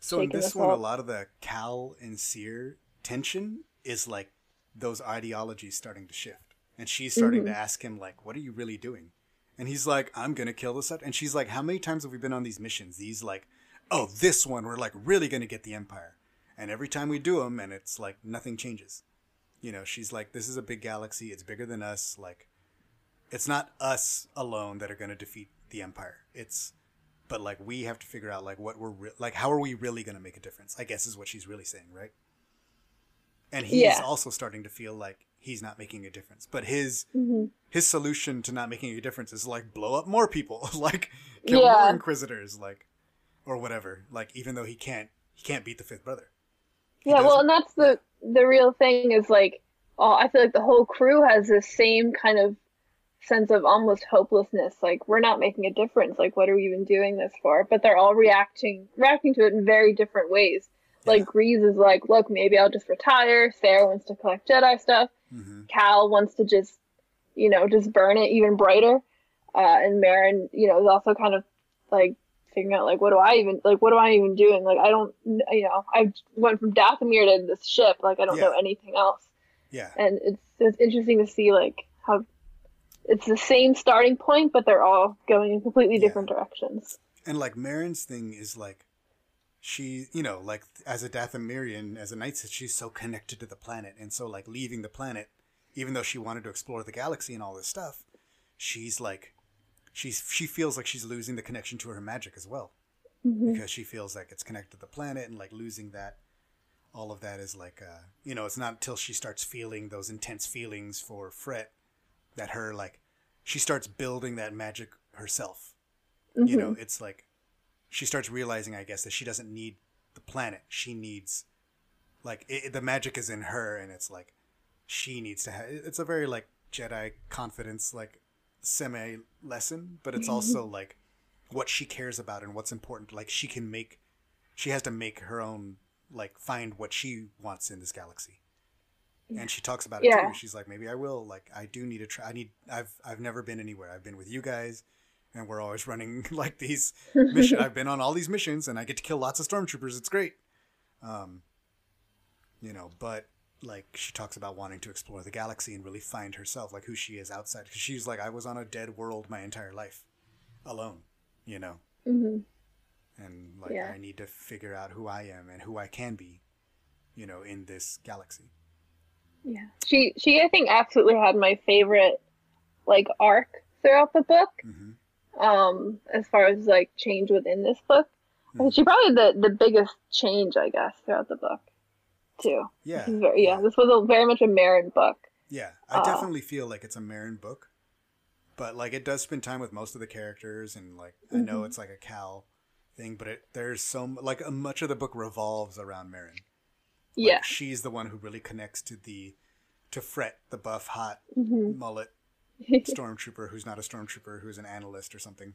So in this one, a lot of the Cal and Cere tension is like those ideologies starting to shift, and she's starting to mm-hmm. ask him like, "What are you really doing?" And he's like, I'm gonna kill this up. And she's like, How many times have we been on these missions? These like, oh, this one we're like really gonna get the Empire. And every time we do them, and it's like nothing changes. You know, she's like, This is a big galaxy. It's bigger than us. Like, it's not us alone that are gonna defeat the Empire. It's but like we have to figure out like what we're re- like how are we really going to make a difference i guess is what she's really saying right and he's Yeah. also starting to feel like he's not making a difference but his hmm his solution to not making a difference is like blow up more people like kill Yeah. more inquisitors like or whatever like even though he can't he can't beat the fifth brother He Yeah, well, and that's the the real thing is like, oh, I feel like the whole crew has the same kind of sense of almost hopelessness. Like we're not making a difference. Like what are we even doing this for? But they're all reacting reacting to it in very different ways. Like Greez is like, look, maybe I'll just retire. Sarah wants to collect Jedi stuff. hmm Cal wants to just, you know, just burn it even brighter. Uh, and Merrin, you know, is also kind of like figuring out like, what do I even like? What am I even doing? Like, I don't, you know, I went from Dathomir to this ship. Like, I don't know anything else. yeah And it's it's interesting to see like how it's the same starting point, but they're all going in completely Yeah. different directions. and like Merrin's thing is like she you know like as a Dathomirian as a Night Sith she's so connected to the planet and so like leaving the planet even though she wanted to explore the galaxy and all this stuff she's like she's she feels like she's losing the connection to her magic as well Mhm. because she feels like it's connected to the planet and like losing that all of that is like uh you know it's not until she starts feeling those intense feelings for Fret that her like she starts building that magic herself. You know mm-hmm. it's like she starts realizing i guess that she doesn't need the planet. She needs like it, the magic is in her and it's like she needs to have it's a very like jedi confidence like semi lesson but it's mm-hmm. also like what she cares about and what's important. Like she can make she has to make her own like find what she wants in this galaxy and she talks about it Yeah. too she's like maybe i will like i do need to try i need i've i've never been anywhere. I've been with you guys and we're always running like these missions i've been on all these missions and i get to kill lots of stormtroopers. It's great. Um you know but like she talks about wanting to explore the galaxy and really find herself like who she is outside because she's like i was on a dead world my entire life alone you know? Hmm and like Yeah. i need to figure out who i am and who i can be you know in this galaxy Yeah. She she I think absolutely had my favorite like arc throughout the book. hmm Um, as far as like change within this book. I think she probably the the biggest change, I guess, throughout the book too. yeah This very, yeah, this was a, very much a Merrin book. Yeah, I Uh, definitely feel like it's a Merrin book, but like it does spend time with most of the characters, and like I know Mhm. it's like a Cal thing, but it there's so like uh, much of the book revolves around Merrin. Like, Yeah. she's the one who really connects to the to Fret, the buff, hot hmm mullet stormtrooper who's not a stormtrooper, who's an analyst or something.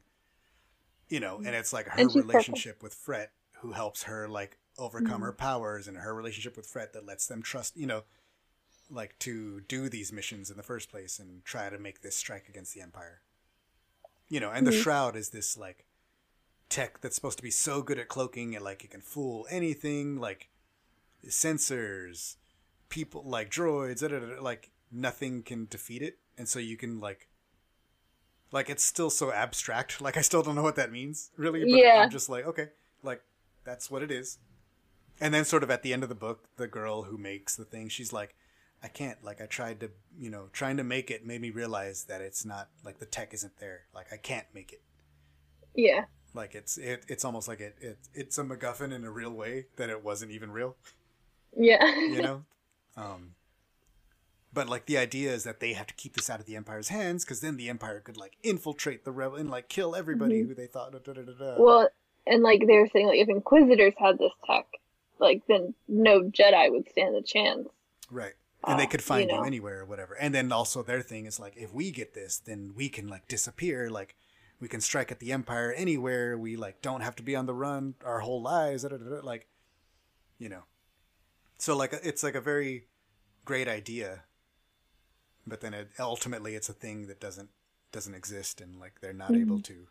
You know, and it's like her And she's purple. relationship with Fret who helps her like overcome Mm-hmm. her powers, and her relationship with Fret that lets them trust. You know, like to do these missions in the first place and try to make this strike against the empire. You know, and the Mhm. shroud is this like tech that's supposed to be so good at cloaking and like it can fool anything like sensors, people like droids, da, da, da, like nothing can defeat it. And so you can like like it's still so abstract. Like I still don't know what that means, really. But Yeah. I'm just like, okay, like that's what it is. And then sort of at the end of the book, the girl who makes the thing, she's like, I can't. Like I tried to, you know, trying to make it made me realize that it's not like the tech isn't there. Like I can't make it. Yeah. Like it's it, it's almost like it, it it's a MacGuffin in a real way that it wasn't even real. Yeah. You know. um, but like the idea is that they have to keep this out of the Empire's hands because then the Empire could like infiltrate the rebel and like kill everybody Mhm. who they thought. Da, da, da. Well, and like they were saying, like if Inquisitors had this tech, like then no Jedi would stand a chance. Right. And they Uh, could find you you, know. anywhere or whatever. And then also their thing is like, if we get this, then we can like disappear. Like we can strike at the Empire anywhere. We like don't have to be on the run our whole lives. Like, you know. So like it's like a very great idea, but then it, ultimately it's a thing that doesn't doesn't exist, and like they're not able Mm-hmm. to.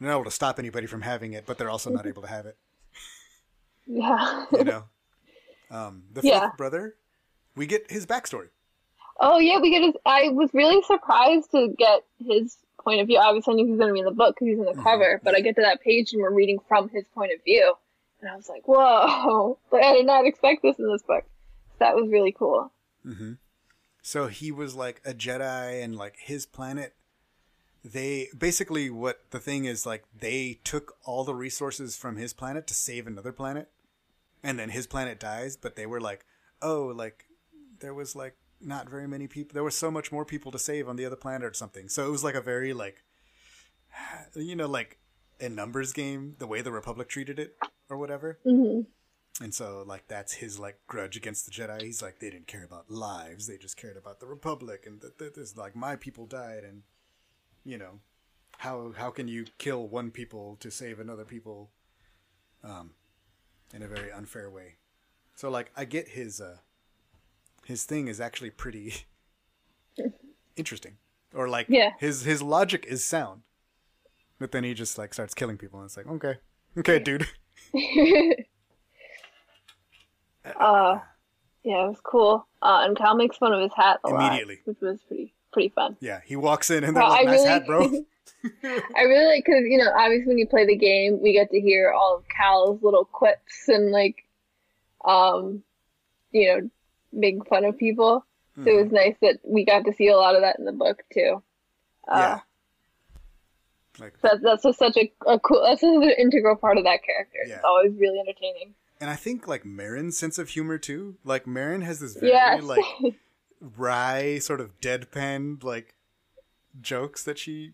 They're not able to stop anybody from having it, but they're also not able to have it. Yeah. You know. Um, the fifth brother, we get his backstory. Oh yeah, we get his. I was really surprised to get his point of view. Obviously, I knew he was going to be in the book because he's in the cover, but I get to that page and we're reading from his point of view, and I was like, "Whoa!" Like I did not expect this in this book. So that was really cool. Mm-hmm. So he was like a Jedi, and like his planet. They basically what the thing is like they took all the resources from his planet to save another planet, and then his planet dies. But they were like, oh, like there was like not very many people. There was so much more people to save on the other planet or something. So it was like a very like, you know, like a numbers game. The way the Republic treated it or whatever. hmm And so, like, that's his like grudge against the Jedi. He's like, they didn't care about lives; they just cared about the Republic, and that th- this like my people died, and you know, how how can you kill one people to save another people, um, in a very unfair way? So, like, I get his uh, his thing is actually pretty interesting, or like, Yeah. his his logic is sound, but then he just like starts killing people, and it's like, okay, okay, dude. uh, yeah, it was cool. Uh, and Cal makes fun of his hat a lot, Immediately. which was pretty pretty fun. Yeah, he walks in and they're Well, like, I nice really- hat, bro. I really like because you know obviously when you play the game we get to hear all of Cal's little quips and like, um, you know, making fun of people. So it was nice that we got to see a lot of that in the book too. Uh, yeah. Like, that's, that's just such a, a cool. That's just an integral part of that character. Yeah. It's always really entertaining. and I think like Merrin's sense of humor too. Like Merrin has this very Yes. like wry sort of deadpan like jokes that she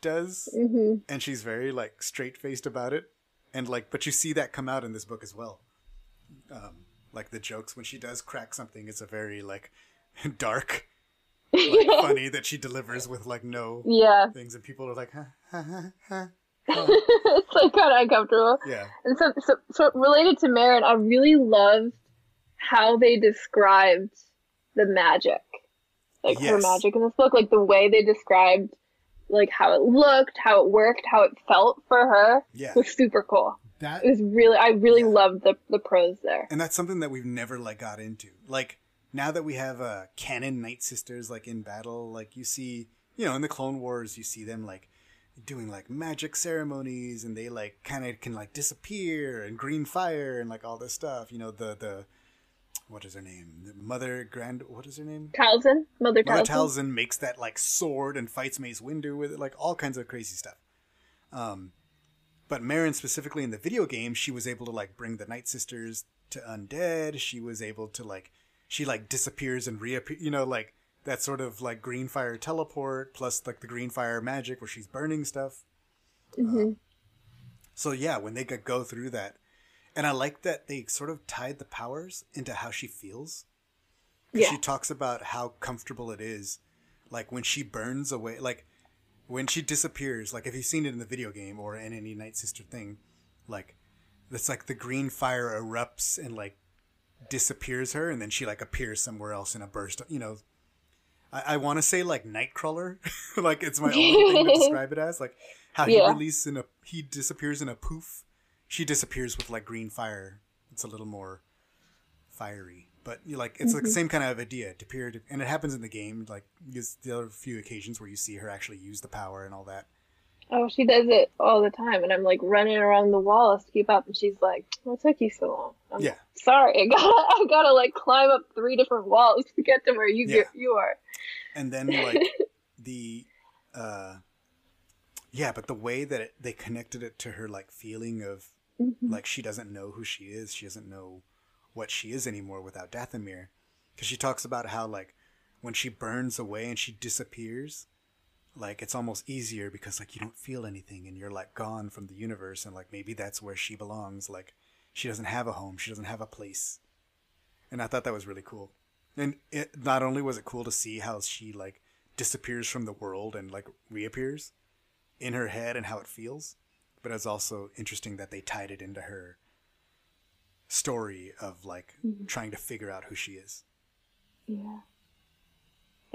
does, hmm and she's very like straight faced about it. And like, but you see that come out in this book as well. Um, like the jokes when she does crack something, it's a very like dark, like funny that she delivers with like no Yeah, things, and people are like, huh, huh, huh, huh. it's like kind of uncomfortable. yeah. And so, so, so related to Merrin, I really loved how they described the magic, like her magic in this book, like the way they described, like how it looked, how it worked, how it felt for her Yeah. was super cool. That It was really, I really Yeah. loved the the prose there. and that's something that we've never like got into like now that we have uh canon night sisters like in battle like you see you know in the clone wars you see them like doing like magic ceremonies and they like kind of can like disappear and green fire and like all this stuff you know the the what is her name the mother grand what is her name Talzin, Mother Mother Talzin. Talzin makes that like sword and fights Mace Windu with it, like all kinds of crazy stuff. Um, but Merrin specifically in the video game, she was able to like bring the Night Sisters to undead. She was able to like she like disappears and reappears. You know, like that sort of like green fire teleport plus like the green fire magic where she's burning stuff. Um, so yeah, when they go through that, and I like that they sort of tied the powers into how she feels. Yeah. She talks about how comfortable it is, like when she burns away, like when she disappears. Like if you've seen it in the video game or in any Night Sister thing, like it's like the green fire erupts and like disappears her, and then she like appears somewhere else in a burst. You know, I, I want to say like Nightcrawler, like it's my only thing to describe it as, like how he releases in a he disappears in a poof. She disappears with like green fire. It's a little more fiery, but you like it's like the same kind of idea. It appeared, and it happens in the game. Like there's the other few occasions where you see her actually use the power and all that. Oh, she does it all the time, and I'm like running around the walls to keep up, and she's like, "What took you so long?" I'm Yeah. Sorry, I gotta, I gotta like climb up three different walls to get to where you Yeah. you are. and then like the uh yeah but the way that it, they connected it to her like feeling of like she doesn't know who she is she doesn't know what she is anymore without dathomir because she talks about how like when she burns away and she disappears like it's almost easier because like you don't feel anything and you're like gone from the universe and like maybe that's where she belongs like she doesn't have a home she doesn't have a place. And i thought that was really cool. And it not only was it cool to see how she like disappears from the world and like reappears in her head and how it feels but it's also interesting that they tied it into her story of like mm-hmm. trying to figure out who she is. Yeah.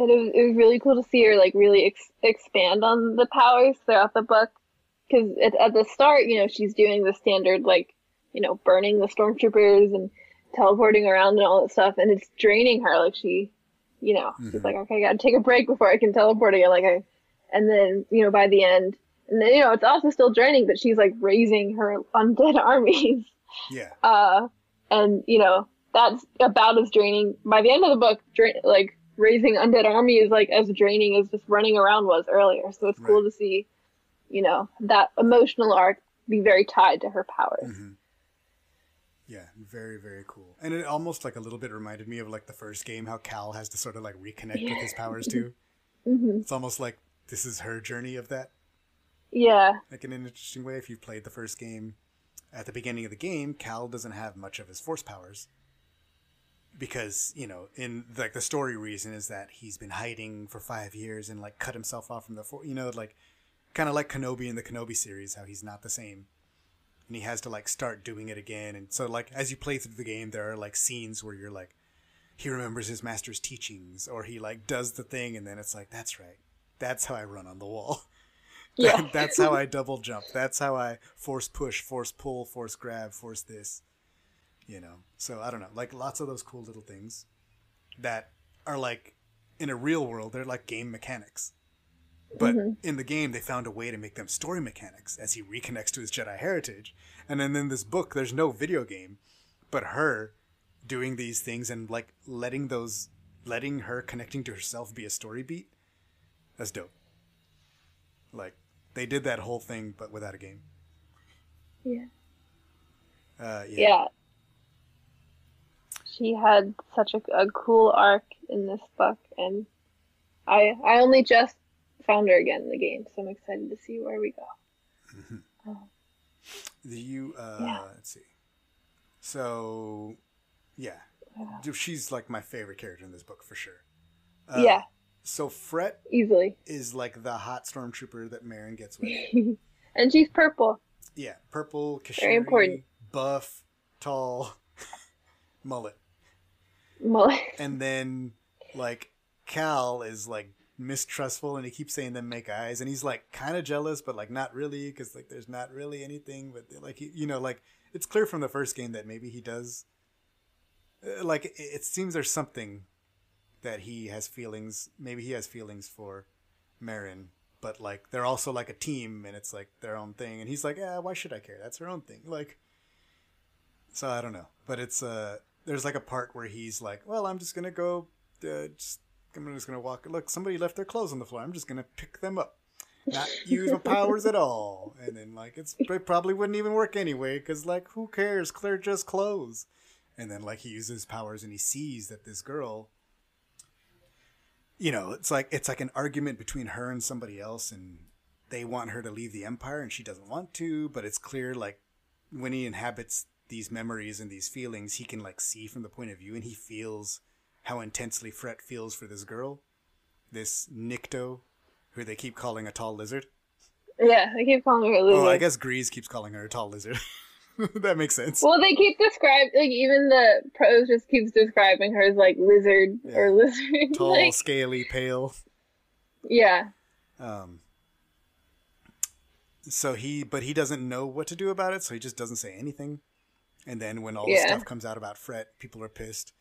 It was, it was really cool to see her like really ex- expand on the powers throughout the book. Because at, at the start, you know, she's doing the standard like, you know, burning the stormtroopers and teleporting around and all that stuff, and it's draining her. Like she, you know, she's like, okay, I gotta take a break before I can teleport again. Like I, and then you know by the end, and then you know it's also still draining, but she's like raising her undead armies. Yeah. Uh, and you know that's about as draining. By the end of the book, drain like raising undead army is like as draining as just running around was earlier. So it's cool to see, you know, that emotional arc be very tied to her powers. Mhm. Yeah, very very cool. And it almost like a little bit reminded me of like the first game how Cal has to sort of like reconnect with his powers too. hmm It's almost like this is her journey of that. Yeah, Like in an interesting way if you played the first game at the beginning of the game, Cal doesn't have much of his force powers. Because, you know, in like the story reason is that he's been hiding for 5 years and like cut himself off from the for- you know like kind of like Kenobi in the Kenobi series how he's not the same. And he has to like start doing it again and so like as you play through the game there are like scenes where you're like he remembers his master's teachings or he like does the thing and then it's like that's right. That's how I run on the wall. yeah, That's how I double jump. That's how I force push, force pull, force grab, force this. You know. So I don't know. Like lots of those cool little things that are like in a real world, they're like game mechanics. But in the game, they found a way to make them story mechanics as he reconnects to his Jedi heritage. And then in this book, there's no video game, but her doing these things and like letting those, letting her connecting to herself be a story beat. That's dope. Like they did that whole thing, but without a game. yeah, Uh, yeah. yeah. She had such a, a cool arc in this book, and I I only just found her again in the game, so I'm excited to see where we go. Do you? Uh, Yeah. Let's see. So, yeah, she's like my favorite character in this book for sure. Uh, yeah, So Fret easily, is like the hot stormtrooper that Merrin gets with. and she's purple. Yeah, purple, Kashiri, Very important. buff, tall, Mullet. And then like Cal is like mistrustful and he keeps saying them make eyes. And he's like kind of jealous but like not really because like there's not really anything but like he, you know like it's clear from the first game that maybe he does uh, like it, it seems there's something that he has feelings maybe he has feelings for Merrin but like they're also like a team and it's like their own thing. And he's like yeah why should I care? That's her own thing. Like so I don't know. But it's uh there's like a part where he's like well I'm just gonna go uh, just I'm just gonna walk. Look, somebody left their clothes on the floor. I'm just gonna pick them up, not use my powers at all. And then like it's it probably wouldn't even work anyway, because like who cares? They're just clothes. And then like he uses powers and he sees that this girl, you know, it's like it's like an argument between her and somebody else, and they want her to leave the empire, and she doesn't want to. But it's clear like when he inhabits these memories and these feelings, he can like see from the point of view, and he feels how intensely Fret feels for this girl, this Nikto, who they keep calling a tall lizard. Yeah, they keep calling her a lizard. Oh, I guess Greez keeps calling her a tall lizard. that makes sense. Well, they keep describing like even the prose just keeps describing her as like lizard or lizard. Tall, like, scaly, pale. yeah, Um, so he, but he doesn't know what to do about it, so he just doesn't say anything. And then when all the stuff comes out about Fret, people are pissed.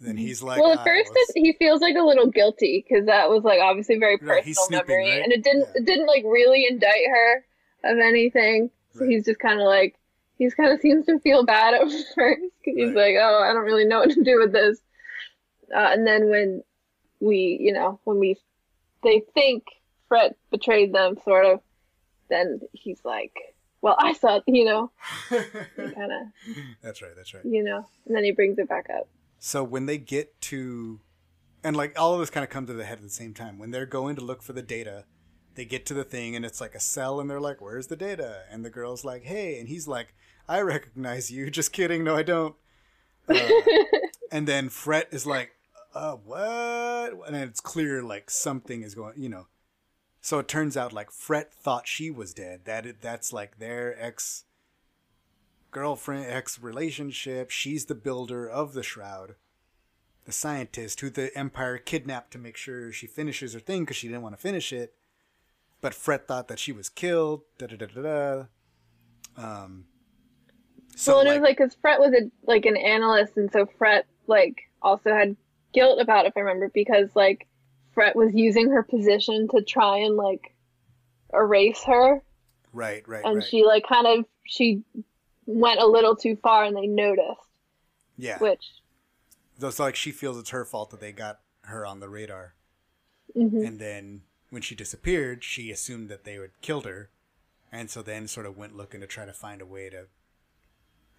Then he's like, well, at "I first it, he feels like a little guilty because that was like obviously very personal Right, snooping, memory, right? and it didn't Yeah. it didn't like really indict her of anything. So Right. he's just kind of like he's kind of seems to feel bad at first because he's like, oh, I don't really know what to do with this. Uh, and then when we, you know, when we they think Fret betrayed them, sort of, then he's like, well, I saw, you know, kind of, that's right. That's right. you know, and then he brings it back up. So when they get to, and like all of this kind of comes to the head at the same time. When they're going to look for the data, they get to the thing and it's like a cell, and they're like, "Where's the data?" And the girl's like, "Hey," and he's like, "I recognize you." Just kidding. No, I don't. Uh, and then Fret is like, "Uh, what?" And it's clear like something is going. You know. So it turns out like Fret thought she was dead. That it, that's like their ex girlfriend ex relationship. She's the builder of the shroud, the scientist who the Empire kidnapped to make sure she finishes her thing because she didn't want to finish it. But Fret thought that she was killed. Da da da da da. Um. So well, it like, was like because Fret was a like an analyst, and so Fret like also had guilt about it, if I remember, because like Fret was using her position to try and like erase her, Right, right, and right. she like kind of she went a little too far, and they noticed, yeah. which It's like she feels it's her fault that they got her on the radar. mhm. And then when she disappeared, she assumed that they had killed her, and so then sort of went looking to try to find a way to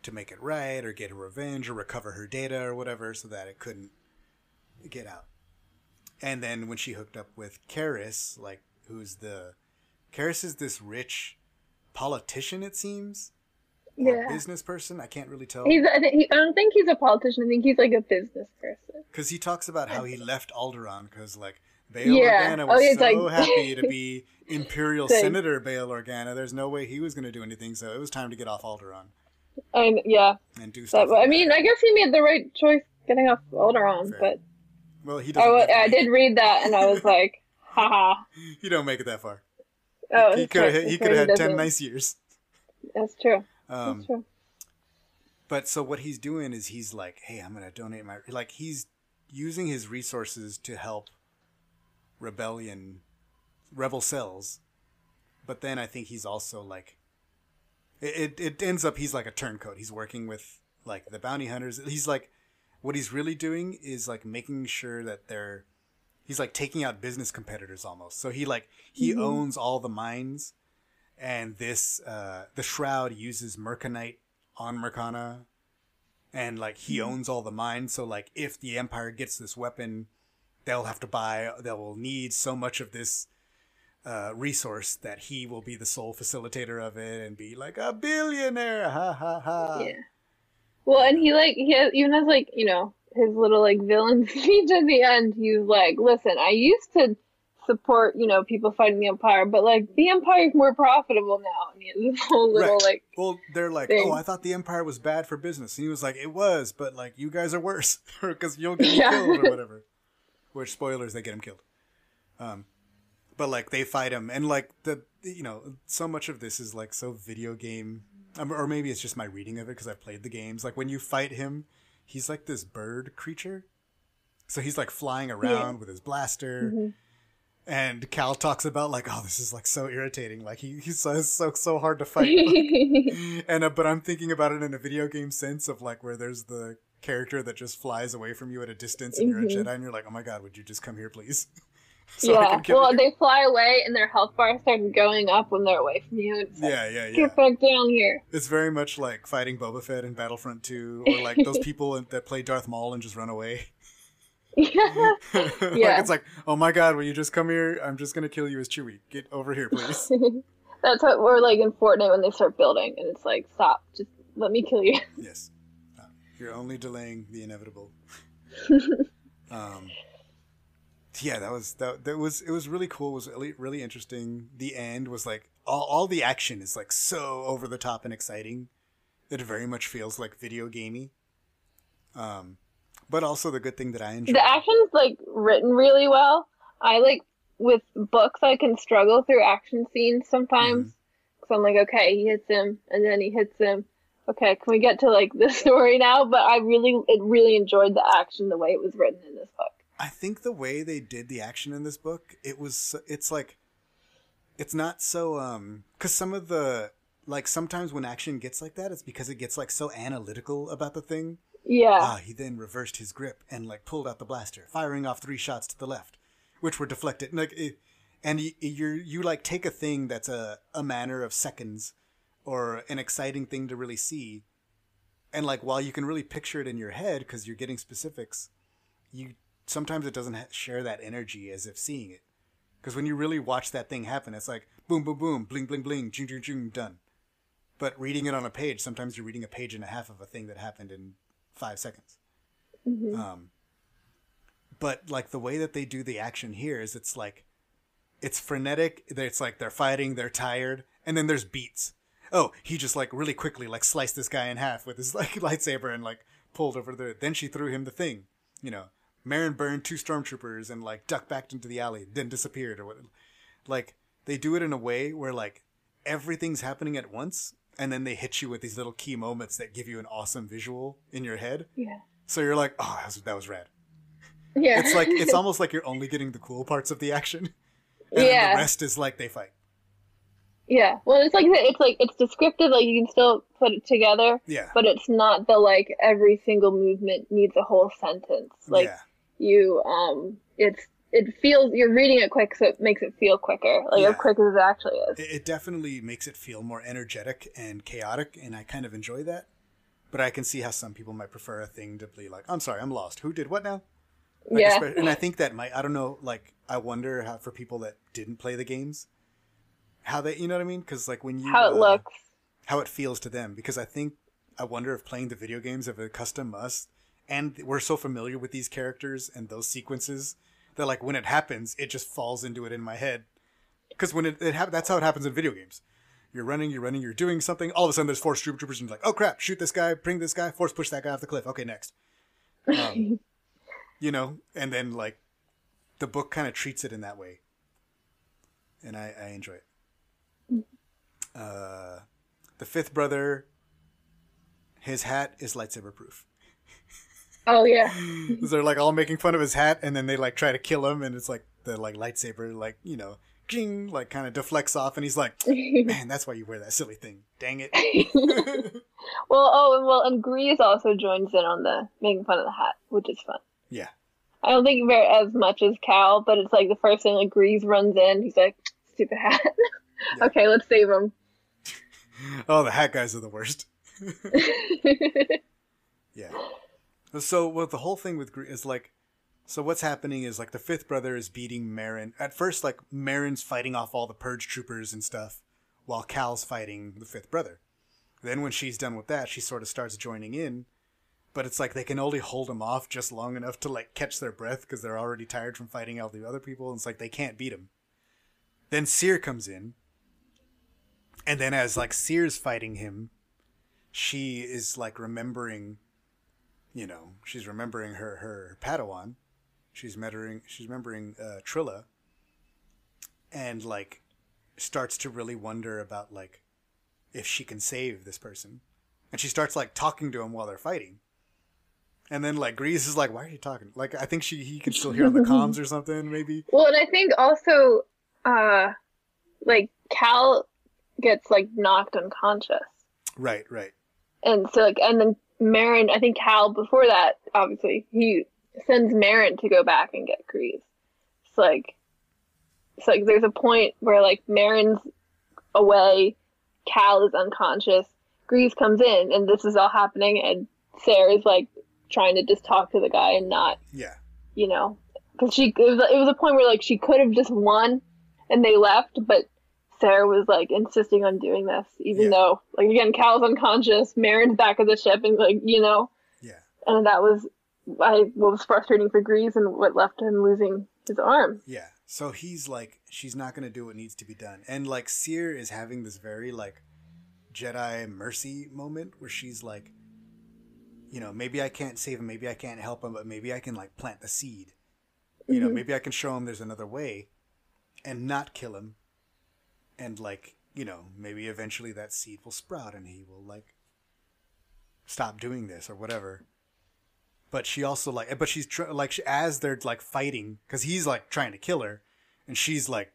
to make it right or get her revenge or recover her data or whatever, so that it couldn't get out. And then when she hooked up with Karis, like who's the Karis is this rich politician, it seems, yeah. business person. I can't really tell. He's, I, think he, I don't think he's a politician. I think he's like a business person. Because he talks about how he left Alderaan because, like, Bail Yeah. Organa Oh, was he's so like- happy to be Imperial Same. Senator Bail Organa. There's no way he was going to do anything, so it was time to get off Alderaan And yeah, and do that, stuff. I like mean, that. I guess he made the right choice getting off Alderaan, Fair. but well, he doesn't. I, wa- make it I did read that, and I was like, haha. You don't make it that far. Oh, he could have. He could have had ten nice years. That's true. Um, That's true. But so what he's doing is he's like, hey, I'm gonna donate my like he's using his resources to help rebellion, rebel cells. But then I think he's also like, it, it it ends up he's like a turncoat. He's working with like the bounty hunters. He's like, what he's really doing is like making sure that they're, he's like taking out business competitors almost. So he like he owns all the mines and this uh the shroud uses mercanite on mercana and like he owns all the mines. So like if the empire gets this weapon they'll have to buy they'll need so much of this uh resource that he will be the sole facilitator of it and be like a billionaire. Ha ha ha. Yeah. Well, and he like he has, even has like you know his little like villain speech at the end. He's like, "Listen, I used to support you know people fighting the empire, but like the empire is more profitable now." And he has this whole little Right. like, well they're like thing. oh i thought the empire was bad for business and he was like it was but like you guys are worse because you'll get Yeah. killed or whatever which spoilers they get him killed um but like they fight him and like the you know so much of this is like so video game Um, or maybe it's just my reading of it because i've played the games. Like when you fight him he's like this bird creature. So he's like flying around with his blaster. Mm-hmm. And cal talks about like oh this is like so irritating. Like he, he's so so, so hard to fight. And uh, but i'm thinking about it in a video game sense of like where there's the character that just flies away from you at a distance and you're a mm-hmm. jedi and you're like oh my god would you just come here please So yeah. Well, they fly away, and their health bar starts going up when they're away from you. Like, yeah yeah yeah Get back down here. It's very much like fighting Boba Fett in Battlefront 2, or like those people that play Darth Maul and just run away. Yeah. like, Yeah. it's like, oh my god, will you just come here? I'm just gonna kill you as Chewie. Get over here, please. That's what we're like in Fortnite when they start building, and it's like, stop, just let me kill you. yes, Uh, you're only delaying the inevitable. um, yeah, that was that. That was it. Was really cool. It was really really interesting. The end was like all all the action is like so over the top and exciting. It very much feels like video gamey. Um, but also the good thing that I enjoy. The action's like written really well. I like with books, I can struggle through action scenes sometimes Mm-hmm. because I'm like, okay, he hits him, and then he hits him. Okay, can we get to like the story now? But I really, it really enjoyed the action the way it was written in this book. I think the way they did the action in this book, it was it's like it's not so um cuz some of the like sometimes when action gets like that it's because it gets like so analytical about the thing. Yeah, Ah, he then reversed his grip and like pulled out the blaster, firing off three shots to the left, which were deflected. Like it, and you you're, you like take a thing that's a a matter of seconds or an exciting thing to really see and like while you can really picture it in your head because you're getting specifics you sometimes it doesn't ha- share that energy as if seeing it. Because when you really watch that thing happen it's like boom boom boom bling bling bling jing jing jing done. But reading it on a page sometimes you're reading a page and a half of a thing that happened in five seconds. Um but like the way that they do the action here is it's like it's frenetic it's like they're fighting they're tired and then there's beats. Oh he just like really quickly like sliced this guy in half with his like lightsaber and like pulled over the then she threw him the thing you know Merrin burned two stormtroopers and like ducked back into the alley then disappeared or what like they do it in a way where like everything's happening at once and then they hit you with these little key moments that give you an awesome visual in your head yeah. so you're like, oh, that was, that was rad. Yeah. It's like it's almost like you're only getting the cool parts of the action. And Yeah. the rest is like they fight. Yeah. Well, it's like it's like it's descriptive. Like you can still put it together, Yeah. but it's not the like every single movement needs a whole sentence. Like yeah. You, um, it's it feels you're reading it quick, so it makes it feel quicker, like Yeah. as quick as it actually is. It, it definitely makes it feel more energetic and chaotic, and I kind of enjoy that. But I can see how some people might prefer a thing to be like, I'm sorry, I'm lost. Who did what now? Like, yeah. And I think that might, I don't know, like, I wonder how for people that didn't play the games, how they, you know what I mean? Because, like, when you. How it uh, looks. How it feels to them. Because I think, I wonder if playing the video games have accustomed us, and we're so familiar with these characters and those sequences that, like, when it happens, it just falls into it in my head. Because when it, it hap- that's how it happens in video games. You're running, you're running, you're doing something. All of a sudden, there's force troop troopers, and you're like, oh crap, shoot this guy, bring this guy, force push that guy off the cliff. Okay, next. Um, you know, and then like the book kind of treats it in that way, and I, I enjoy it. Uh, the fifth brother, his hat is lightsaber proof. Oh yeah. They're like all making fun of his hat, and then they like try to kill him, and it's like the like lightsaber, like you know, jing, like kind of deflects off, and he's like, "Man, that's why you wear that silly thing. Dang it!" Well, oh, and well, and Greez also joins in on the making fun of the hat, which is fun. yeah, I don't think very as much as Cal, but it's like the first thing like Greez runs in, he's like, "Stupid hat." okay, let's save him. Oh, the hat guys are the worst. yeah. So, well, the whole thing with Gre- is like, so what's happening is like the fifth brother is beating Merrin. At first, like Merrin's fighting off all the purge troopers and stuff, while Cal's fighting the fifth brother. Then when she's done with that, she sort of starts joining in, but it's like they can only hold him off just long enough to like catch their breath because they're already tired from fighting all the other people. And it's like they can't beat him. Then Cere comes in, and then as like Cere's fighting him, she is like remembering, you know, she's remembering her her Padawan. She's remembering she's remembering uh, Trilla, and like starts to really wonder about like if she can save this person, and she starts like talking to him while they're fighting. And then like Greez is like, "Why are you talking?" Like I think she he can still hear on the comms or something maybe. Well, and I think also, uh, like Cal gets like knocked unconscious, Right, right. and so like, and then Merrin. I think Cal before that, obviously, he sends Merrin to go back and get Greez. It's like, it's like there's a point where like Merrin's away, Cal is unconscious, Greez comes in, and this is all happening, and Cere's like trying to just talk to the guy and not Yeah, you know, because she it was, it was a point where like she could have just won, and they left, but Cere was like insisting on doing this, even Yeah. though like again Cal's unconscious, Merrin's back of the ship, and like you know, yeah. and that was I what was frustrating for Greez and what left him losing his arm. Yeah. So he's like, she's not going to do what needs to be done. And like, Cere is having this very like Jedi mercy moment where she's like, you know, maybe I can't save him, maybe I can't help him, but maybe I can like plant the seed. You know, mm-hmm. maybe I can show him there's another way and not kill him. And like, you know, maybe eventually that seed will sprout and he will like stop doing this or whatever. But she also like but she's tr- like she, as they're like fighting because he's like trying to kill her and she's like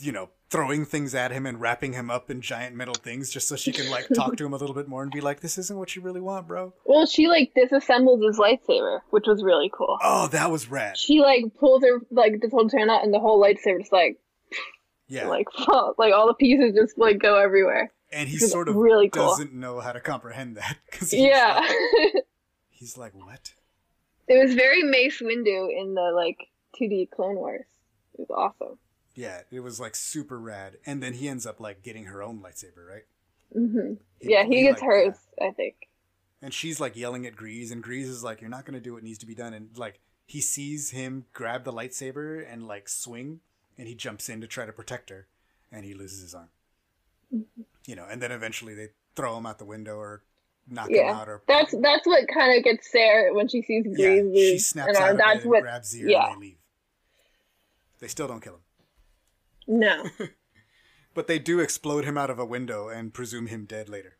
you know throwing things at him and wrapping him up in giant metal things just so she can like talk to him a little bit more and be like this isn't what you really want bro. Well, she like disassembles his lightsaber, which was really cool. oh that was rad. She like pulls her like this whole turn out, and the whole lightsaber just like yeah like fall, like all the pieces just like go everywhere. and he sort of really cool. doesn't know how to comprehend that because Yeah. like, he's like what It was very Mace Windu in the like 2D Clone Wars. It was awesome. yeah it was like super rad and then he ends up like getting her own lightsaber right Mm-hmm. Yeah, he gets like, hers, I think. And she's like yelling at Greez, and Greez is like, "You're not gonna do what needs to be done." And like he sees him grab the lightsaber and like swing, and he jumps in to try to protect her, and he loses his arm. Mm-hmm. You know, and then eventually they throw him out the window or knock him out, or that's that's what kind of gets Cere when she sees yeah, Greez she snaps an out it That's and what. grabs Zir yeah. and they leave. They still don't kill him, No. but they do explode him out of a window and presume him dead later.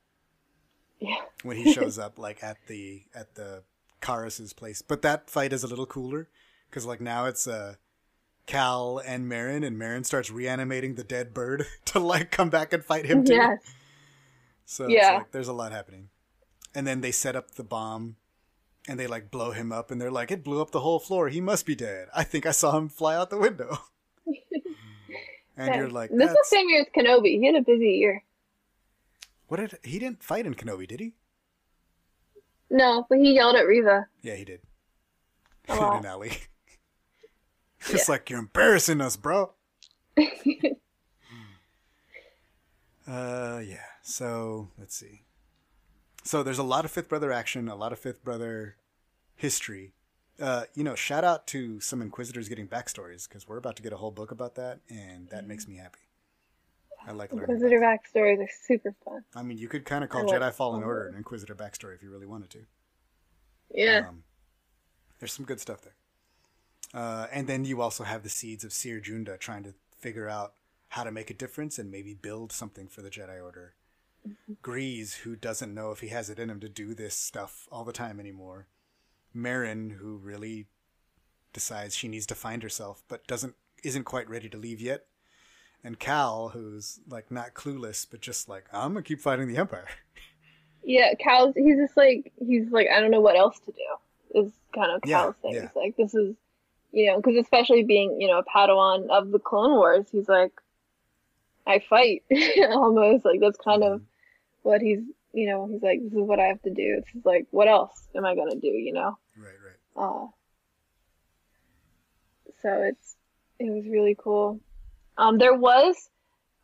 Yeah. when he shows up like at the at the Karis's place. But that fight is a little cooler because like now it's uh, Cal and Merrin, and Merrin starts reanimating the dead bird to like come back and fight him too. Yes. So it's Yeah. like, there's a lot happening. And then they set up the bomb and they like blow him up and they're like, it blew up the whole floor. He must be dead. I think I saw him fly out the window. and you're like, this was "That's- same year as Kenobi. He had a busy year. what did he didn't fight in Kenobi, did he? No, but he yelled at Reva. Yeah, he did. Oh, a in an alley. it's like you're embarrassing us, bro. uh, yeah. So let's see. So there's a lot of Fifth Brother action, a lot of Fifth Brother history. Uh, you know, shout out to some Inquisitors getting backstories because we're about to get a whole book about that, and that makes me happy. I like learning. Inquisitor backstories are super fun. I mean, you could kind of call I Jedi Fallen. Order an Inquisitor backstory if you really wanted to. Yeah. Um, there's some good stuff there. Uh, and then you also have the seeds of Cere Junda trying to figure out how to make a difference and maybe build something for the Jedi Order. Greez, who doesn't know if he has it in him to do this stuff all the time anymore. Merrin, who really decides she needs to find herself but doesn't isn't quite ready to leave yet. And Cal, who's like not clueless but just like I'm gonna keep fighting the Empire. Yeah, Cal's he's just like he's like I don't know what else to do. Is kind of Yeah, Cal's thing. yeah. It's like this is, you know, because especially being you know a Padawan of the Clone Wars, he's like, I fight almost like that's kind of Mm-hmm. what he's you know he's like this is what I have to do. It's like what else am I gonna do? You know. Right, right. Uh, so it's it was really cool. Um, there was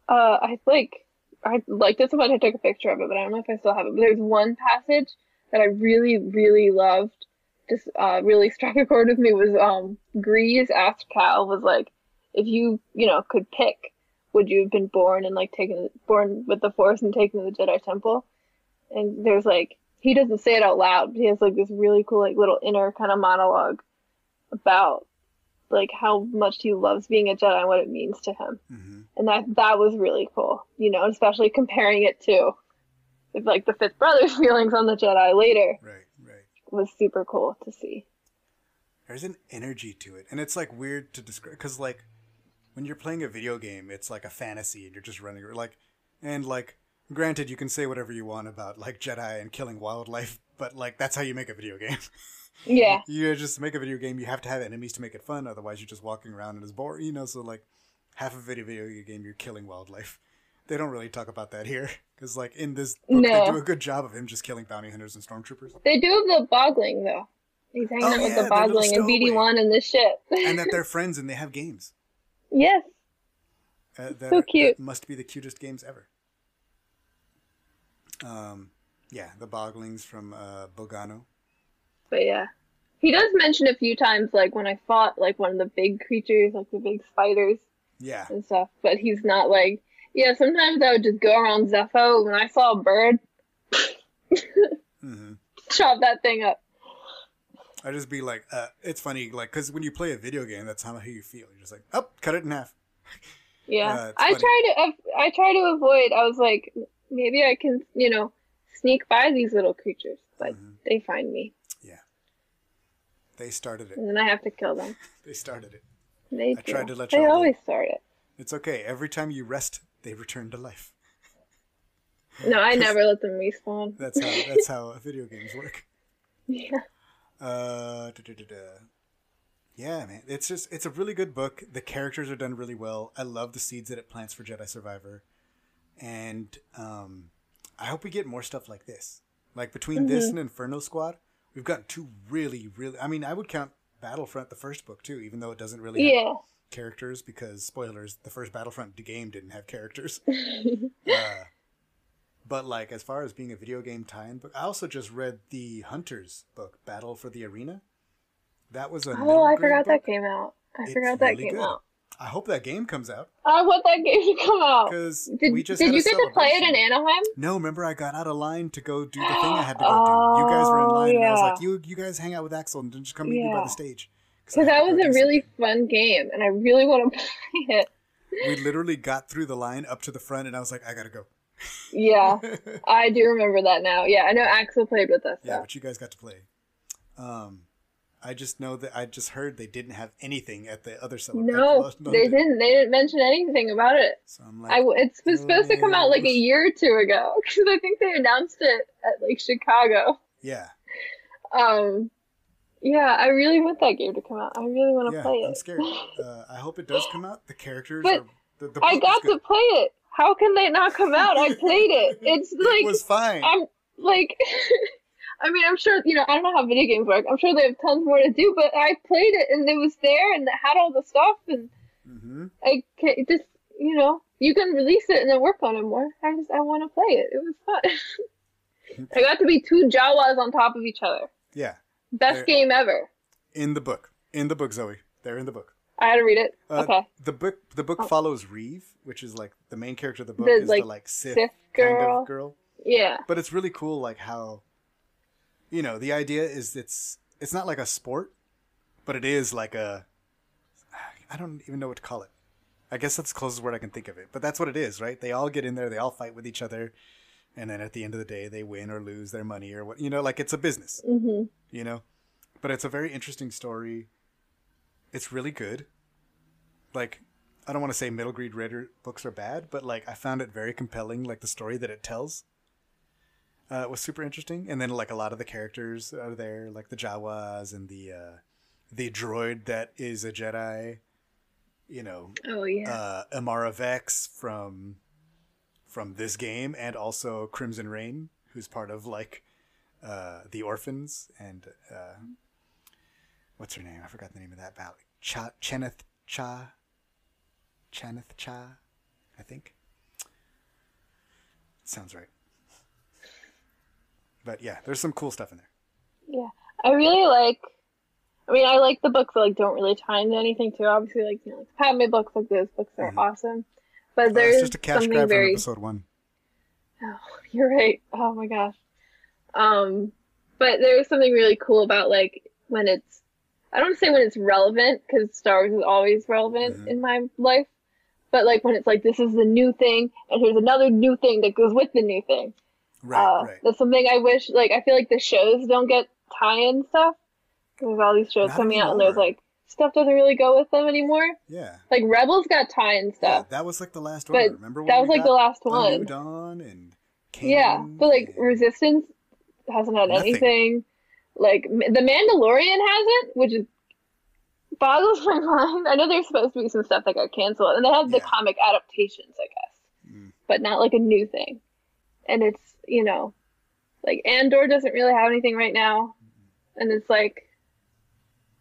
uh, I like I liked it so much I took a picture of it, but I don't know if I still have it. But there's one passage that I really really loved. Just uh, really struck a chord with me was um Greez asked Cal was like, if you you know could pick, would you have been born and like taken born with the Force and taken to the Jedi Temple? And there's like he doesn't say it out loud, but he has like this really cool like little inner kind of monologue about like how much he loves being a Jedi and what it means to him. hmm And that that was really cool, you know, especially comparing it to like the fifth brother's feelings on the Jedi later right. Was super cool to see. there's an energy to it and it's like weird to describe because like when you're playing a video game it's like a fantasy and you're just running like and like granted you can say whatever you want about like jedi and killing wildlife but like that's how you make a video game Yeah. you just make a video game you have to have enemies to make it fun otherwise you're just walking around and it's boring you know so like half of a video video game you're killing wildlife they don't really talk about that here because like in this book they do a good job of him just killing bounty hunters and stormtroopers They do have the bogling though. He's hanging Oh, out with yeah, the bogling and. BD one and this ship. and that they're friends and they have games yes. Uh, that, So cute. that must be the cutest games ever. Um, yeah, the Boglings from uh, Bogano. But yeah. He does mention a few times like when I fought like one of the big creatures, like the big spiders Yeah, and stuff, but he's not like yeah, sometimes I would just go around Zeffo when I saw a bird, hmm chop that thing up. I just be like, uh, it's funny, like, because when you play a video game, that's how you feel. You're just like, oh, cut it in half. Yeah, Uh, I funny. try to I try to avoid. I was like, maybe I can, you know, sneak by these little creatures, but Mm-hmm. they find me, Yeah, they started it. and then I have to kill them. They started it. They I tried to let They y'all know. always start it. It's okay. Every time you rest, they return to life. No, I never let them respawn. That's how. That's how video games work. yeah. Uh, da-da-da-da. yeah, man, it's just it's a really good book. The characters are done really well. I love the seeds that it plants for Jedi Survivor, and um, I hope we get more stuff like this. Like between this and Inferno Squad, we've got two really, really. I mean, I would count Battlefront the first book too, even though it doesn't really have Yeah. Characters because spoilers, the first Battlefront game didn't have characters. uh, but like as far as being a video game tie-in book, I also just read the Hunters book, Battle for the Arena. That was a Oh, I forgot that came out. I It's forgot that really came good. out. I hope that game comes out I want that game to come out. because Did, we just did you get to play it in. Anaheim? No, remember I got out of line to go do the thing I had to go do. You guys were in Oh, line, and I was like, "You, you guys hang out with Axel and then just come meet me by the stage." Because that was a really fun game, and I really want to play it. We literally got through the line up to the front, and I was like, "I gotta go." Yeah, I do remember that now. Yeah, I know Axel played with us. Yeah, though. but you guys got to play. Um, I just know that I just heard they didn't have anything at the other celebration. No, they didn't. They didn't mention anything about it. So I'm like, I it's was supposed to come out like a year or two ago because I think they announced it at like Chicago. yeah, Um, yeah, I really want that game to come out. I really want to yeah. play it. I'm scared. Uh, I hope it does come out. The characters But are. The, the I got to play it. How can they not come out? I played it. It's like it was fine. I'm like, I mean, I'm sure you know. I don't know how video games work. I'm sure they have tons more to do, but I played it and it was there and it had all the stuff and hmm I can it just you know you can release it and then work on it more. I just I want to play it. It was fun. I got to be two Jawas on top of each other. Yeah, Best There- game ever. in the book. In the book, Zoe. They're in the book. I had to read it. Uh, okay. The book. The book follows Rieve, which is like the main character of the book The, is like, the like Sith, Sith kind of girl. Yeah. but it's really cool like how you know the idea is it's it's not like a sport but it is like a i don't even know what to call it i guess that's the closest word i can think of it but that's what it is right they all get in there they all fight with each other and then at the end of the day they win or lose their money or what you know like it's a business Mhm. you know but it's a very interesting story it's really good like i don't want to say middle grade reader books are bad but like i found it very compelling like the story that it tells uh, was super interesting and then like a lot of the characters are there like the jawas and the uh the droid that is a jedi you know Oh yeah. uh amara vex from from this game and also crimson rain who's part of like uh the orphans and uh what's her name i forgot the name of that battle cha cheneth cha cheneth cha i think sounds right but yeah there's some cool stuff in there Yeah, I really like. I mean, I like the books that like don't really tie into anything too. Obviously, like you know, like Padme books like those books are Mhm. awesome. But Well, there's just a cash something grab from very. episode one Oh, you're right. Oh my gosh. Um, but there's something really cool about like when it's. I don't say when it's relevant because Star Wars is always relevant Mhm. in my life. But like when it's like this is the new thing and here's another new thing that goes with the new thing. right uh, right That's something I wish, like, I feel like the shows don't get tie-in stuff. There's all these shows Not coming out, and there's anymore. like stuff doesn't really go with them anymore. yeah Like Rebels got tie-in Yeah, stuff. that was like the last one. Remember when that was like the last one. Dawn and Yeah, Kanan but like and- Resistance hasn't had Nothing. anything. Like the Mandalorian hasn't, which is boggles my mind. I know there's supposed to be some stuff that got canceled, and they have the Yeah. comic adaptations, I guess, Mm. but not like a new thing. And it's you know, like Andor doesn't really have anything right now, and it's like,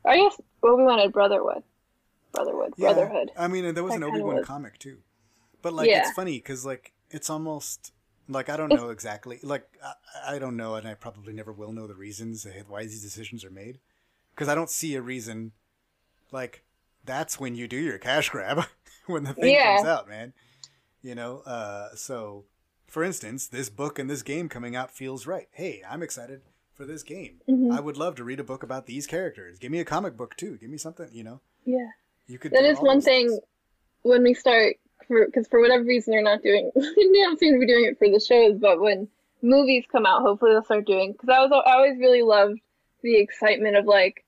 I guess Obi Wan had Brotherhood, Brotherhood, Yeah, Brotherhood. I mean, there was That an Obi Wan comic too, but like Yeah. it's funny because like it's almost like I don't know exactly. Like I, I don't know, and I probably never will know the reasons why these decisions are made because I don't see a reason. Like that's when you do your cash grab when the thing Yeah. comes out, man. You know, uh, so for instance, this book and this game coming out feels right. Hey, I'm excited for this game. Mhm. I would love to read a book about these characters. Give me a comic book too. Give me something. You know, Yeah. you could. That is one thing things. when we start, because for whatever reason they're not doing, they don't seem to be doing it for the shows, but when movies come out, hopefully they'll start doing. Because I was, I always really loved the excitement of like,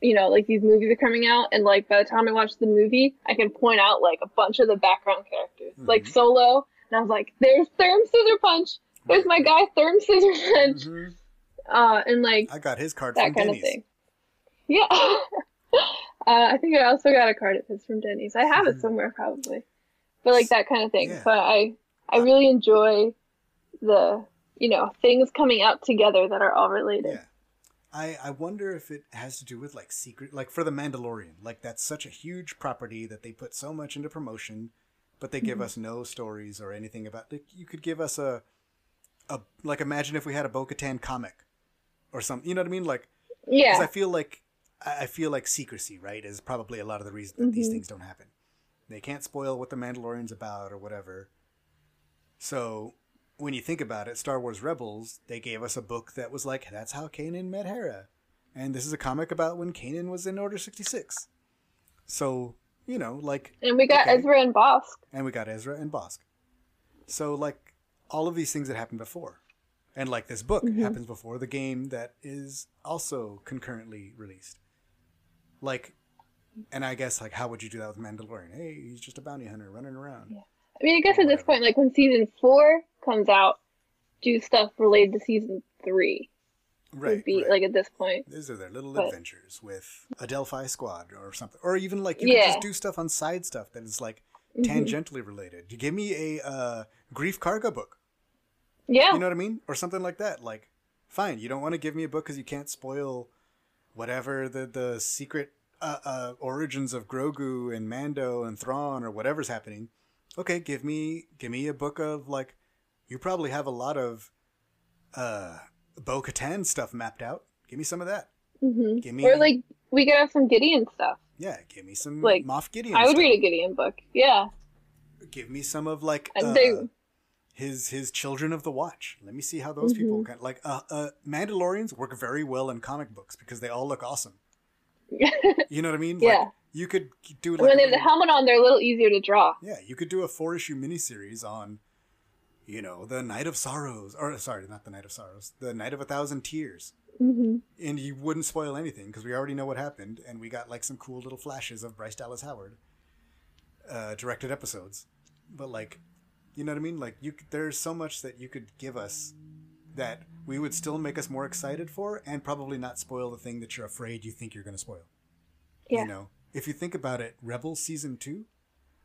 you know, like these movies are coming out, and like by the time I watch the movie, I can point out like a bunch of the background characters, like Mhm. Solo, and I was like, there's Therm Scissor Punch, there's my guy Therm Scissor Punch, Mhm. uh, and like I got his card that from kind Denny's. of thing. Yeah. uh, I think I also got a card of his from Denny's. I have it somewhere probably, but like that kind of thing. Yeah. So I I really enjoy the you know things coming out together that are all related. Yeah. I, I wonder if it has to do with like secret like for the Mandalorian like that's such a huge property that they put so much into promotion but they Mm-hmm. give us no stories or anything about like you could give us a a like imagine if we had a Bo-Katan comic or something you know what I mean like Yeah. I feel like I feel like secrecy right is probably a lot of the reason that these Mhm. things don't happen they can't spoil what the Mandalorian's about or whatever so when you think about it, Star Wars Rebels, they gave us a book that was like, that's how Kanan met Hera. And this is a comic about when Kanan was in Order 66. So, you know, like, and we got okay. Ezra and Bossk. and we got Ezra and Bossk. So, like, all of these things that happened before. And like this book happens before the game that is also concurrently released. Like, and I guess like how would you do that with Mandalorian? Hey, he's just a bounty hunter running around. Yeah. I mean, I guess at this point, like when season four comes out, do stuff related to season three. Right. be right. like at this point. These are their little But- adventures with a Delphi squad or something, or even like you could Yeah. just do stuff on side stuff that is like Mm-hmm. tangentially related. You give me a uh, Greef Karga book, Yeah. you know what I mean, or something like that. Like, fine, you don't want to give me a book because you can't spoil whatever the the secret uh, uh, origins of Grogu and Mando and Thrawn or whatever's happening. Okay, give me give me a book of like you probably have a lot of uh Bo Katan stuff mapped out. Give me some of that. Mm-hmm. Give me Or like we could have some Gideon stuff. yeah, give me some like, Moff Gideon. I would stuff. read a Gideon book. Yeah. Give me some of like uh, they- his his Children of the Watch. Let me see how those people Mm-hmm. kind like uh, uh Mandalorians work very well in comic books because they all look awesome. You know what I mean? Yeah. Like, you could do like when they have the helmet on, they're a little easier to draw. Yeah, you could do a four issue miniseries on, you know, the Night of Sorrows, or sorry, not the Night of Sorrows, the Night of a Thousand Tears. mm-hmm. And you wouldn't spoil anything because we already know what happened, and we got like some cool little flashes of Bryce Dallas Howard uh, directed episodes. But like, you know what I mean? Like, you there's so much that you could give us that we would still make us more excited for, and probably not spoil the thing that you're afraid you think you're going to spoil. Yeah. You know, if you think about it, Rebel season two,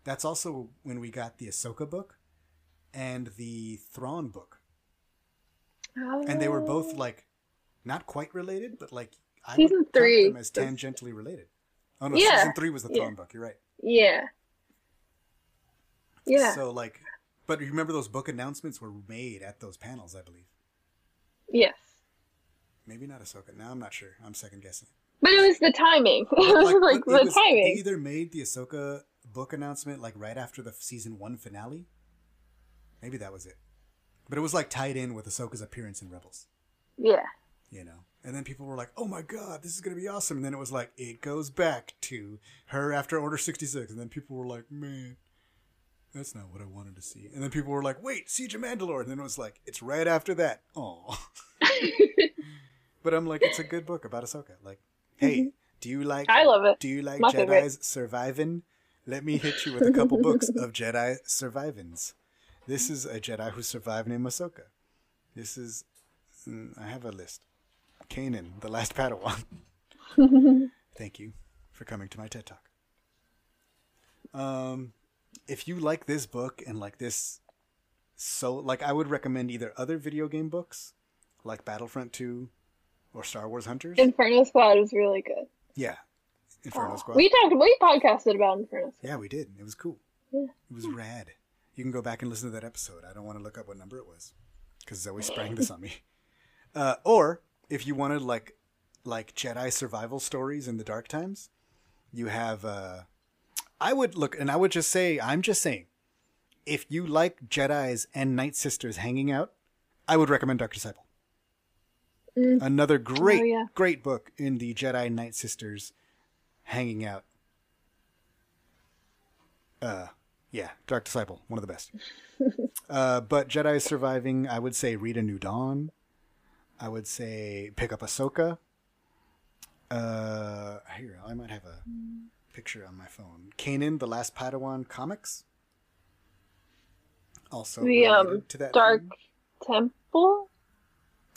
that's also when we got the Ahsoka book and the Thrawn book, and they were both oh. like not quite related, but like I Season would three them as tangentially related. Oh no, Yeah, season three was the yeah. Thrawn book. You're right. Yeah. Yeah. So like, but you remember those book announcements were made at those panels, I believe. yes. Maybe not Ahsoka. Now I'm not sure. I'm second guessing. But it was the timing. it was like, the was- They timing. either made the Ahsoka book announcement like right after the season one finale. Maybe that was it. But it was like tied in with Ahsoka's appearance in Rebels, Yeah. you know. And then people were like, "Oh my god, this is gonna be awesome!" And then it was like, it goes back to her after Order sixty six. And then people were like, "Man, that's not what I wanted to see." And then people were like, "Wait, Siege of Mandalore." And then it was like, "It's right after that." Oh. but I'm like, it's a good book about Ahsoka. Like, hey, do you like? I love it. Do you like My Jedi's favorite. surviving? Let me hit you with a couple books of Jedi survivings. This is a Jedi who survived named Ahsoka. This is, mm, I have a list. Kanan, the last Padawan. Thank you for coming to my TED Talk. Um, if you like this book and like this, so like I would recommend either other video game books, like Battlefront Two, or Star Wars Hunters. Inferno Squad was really good. yeah, Inferno Squad. We talked, we podcasted about Inferno Squad. Yeah, we did. It was cool. Yeah. It was rad. You can go back and listen to that episode. I don't want to look up what number it was because Zoe sprang this on me. Uh, or if you wanted like like Jedi survival stories in the dark times, you have. Uh, I would look, and I would just say, I'm just saying, if you like Jedi's and Night Sisters hanging out, I would recommend Dark Disciple. Another great, Oh, yeah. great book in the Jedi Night Sisters hanging out uh, yeah, Dark Disciple, one of the best. uh, but Jedi surviving, I would say read A New Dawn. I would say pick up Ahsoka. Uh, here, I might have a picture on my phone. Kanan, the Last Padawan comics. Also The um, to that Dark. Temple.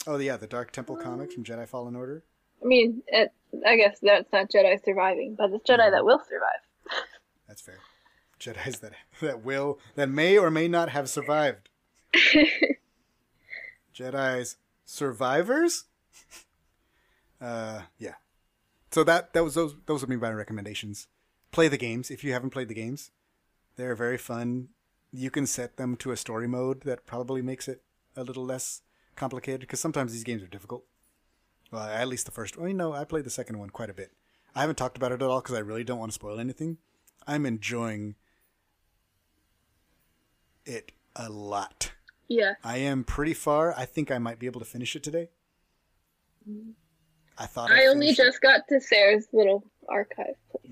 Oh yeah, the Dark Temple comics from Jedi Fallen Order. I mean, it, I guess that's not Jedi surviving, but it's Jedi that will survive. That's fair. Jedi's that that will that may or may not have survived. Jedi's survivors. uh, yeah. So that that was those those would be my recommendations. Play the games if you haven't played the games. They're very fun. You can set them to a story mode that probably makes it a little less complicated because sometimes these games are difficult. Well, at least the first one. You know, I played the second one quite a bit. I haven't talked about it at all because I really don't want to spoil anything. I'm enjoying it a lot. Yeah. I am pretty far. I think I might be able to finish it today. Mm-hmm. I thought I only finished it. just got to Cere's little archive place.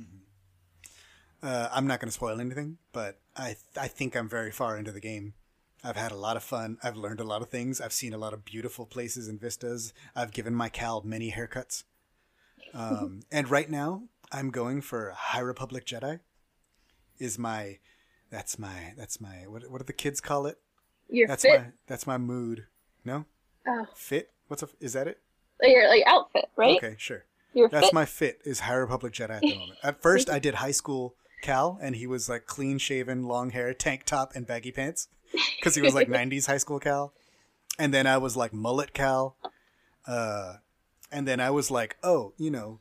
Uh, I'm not going to spoil anything, but I I think I'm very far into the game. I've had a lot of fun. I've learned a lot of things. I've seen a lot of beautiful places and vistas. I've given my Cal many haircuts. Um, and right now, I'm going for High Republic Jedi. Is my, that's my, that's my, what, what do the kids call it? Your That's fit, my, that's my mood. No? Oh. Fit? What's a, is that it? Your like outfit, right? Okay, sure. Your That's fit. my fit is High Republic Jedi at the moment. At first, I did high school Cal, and he was like clean shaven, long hair, tank top, and baggy pants because he was like 90s high school Cal. And then I was like mullet Cal. Uh, and then I was like, oh, you know,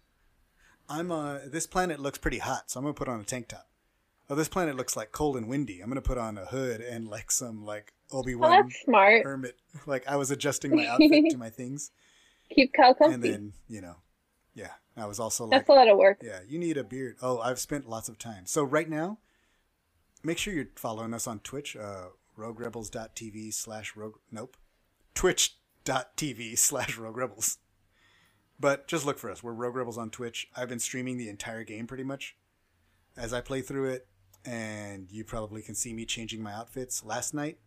I'm uh, this planet looks pretty hot, so I'm gonna put on a tank top. Oh, this planet looks like cold and windy. I'm gonna put on a hood and like some like Obi Oh, Wan that's smart. hermit. Like I was adjusting my outfit to my things, Keep Cal comfy. and then you know, yeah, I was also like, That's a lot of work. yeah, you need a beard. Oh, I've spent lots of time. So right now, make sure you're following us on Twitch, uh, roguerebels.tv slash rogue, nope, twitch.tv slash rogue rebels. But just look for us. We're Rogue Rebels on Twitch. I've been streaming the entire game pretty much as I play through it, and you probably can see me changing my outfits. Last night,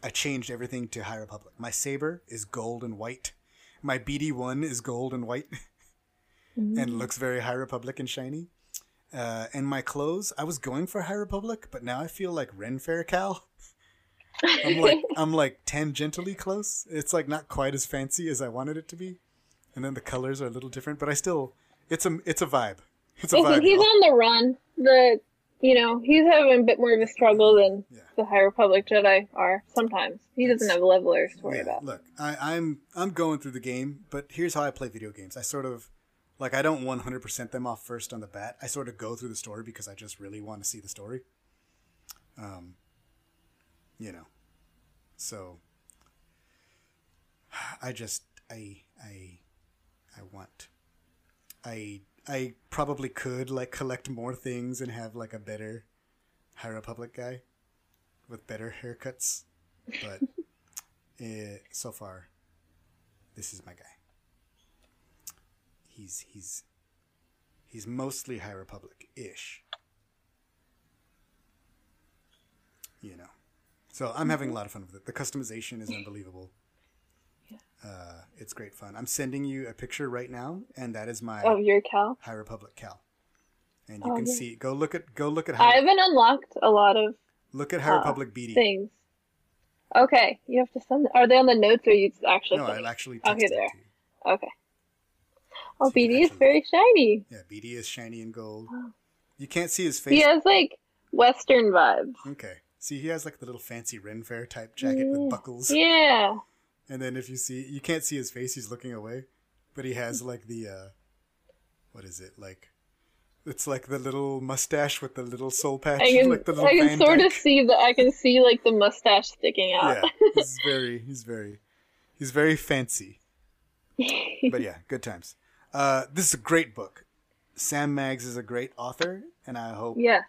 I changed everything to High Republic. My saber is gold and white. My BD1 is gold and white and looks very High Republic and shiny. Uh, and my clothes, I was going for High Republic, but now I feel like Ren Fair Cal. I'm like I'm like tangentially close. It's like not quite as fancy as I wanted it to be, and then the colors are a little different. But I still, it's a it's a vibe. It's a vibe. he's on the run. The you know he's having a bit more of a struggle than Yeah. the High Republic Jedi are sometimes. He doesn't have levelers to worry Yeah, about. Look, I, I'm I'm going through the game, but here's how I play video games. I sort of like I don't 100% them off first on the bat. I sort of go through the story because I just really want to see the story. Um, you know, so I just I I I want I I probably could like collect more things and have like a better High Republic guy with better haircuts, but uh, so far, this is my guy. He's he's he's mostly High Republic ish. You know, so I'm having a lot of fun with it. The customization is unbelievable. Uh, it's great fun. I'm sending you a picture right now, and that is my Of your Cal. High Republic Cal. And you Oh, can yeah. see. Go look at. Go look at. I High, haven't unlocked a lot of look at High uh, Republic BD. things. Okay, you have to send. Are they on the notes or you actually? No, I'll actually Okay, text there. to you. Okay. Oh, So BD is very shiny. Yeah, BD is shiny and gold. You can't see his face. He has like Western vibes. Okay. See, he has like the little fancy Ren Fair type jacket with buckles. Yeah. And then if you see, you can't see his face. He's looking away, but he has like the, uh, what is it like? It's like the little mustache with the little soul patch, I can like the little I can sort of see the I can see like the mustache sticking out. Yeah, he's very, he's very, he's very fancy. But yeah, good times. Uh, this is a great book. Sam Maggs is a great author, and I hope yeah.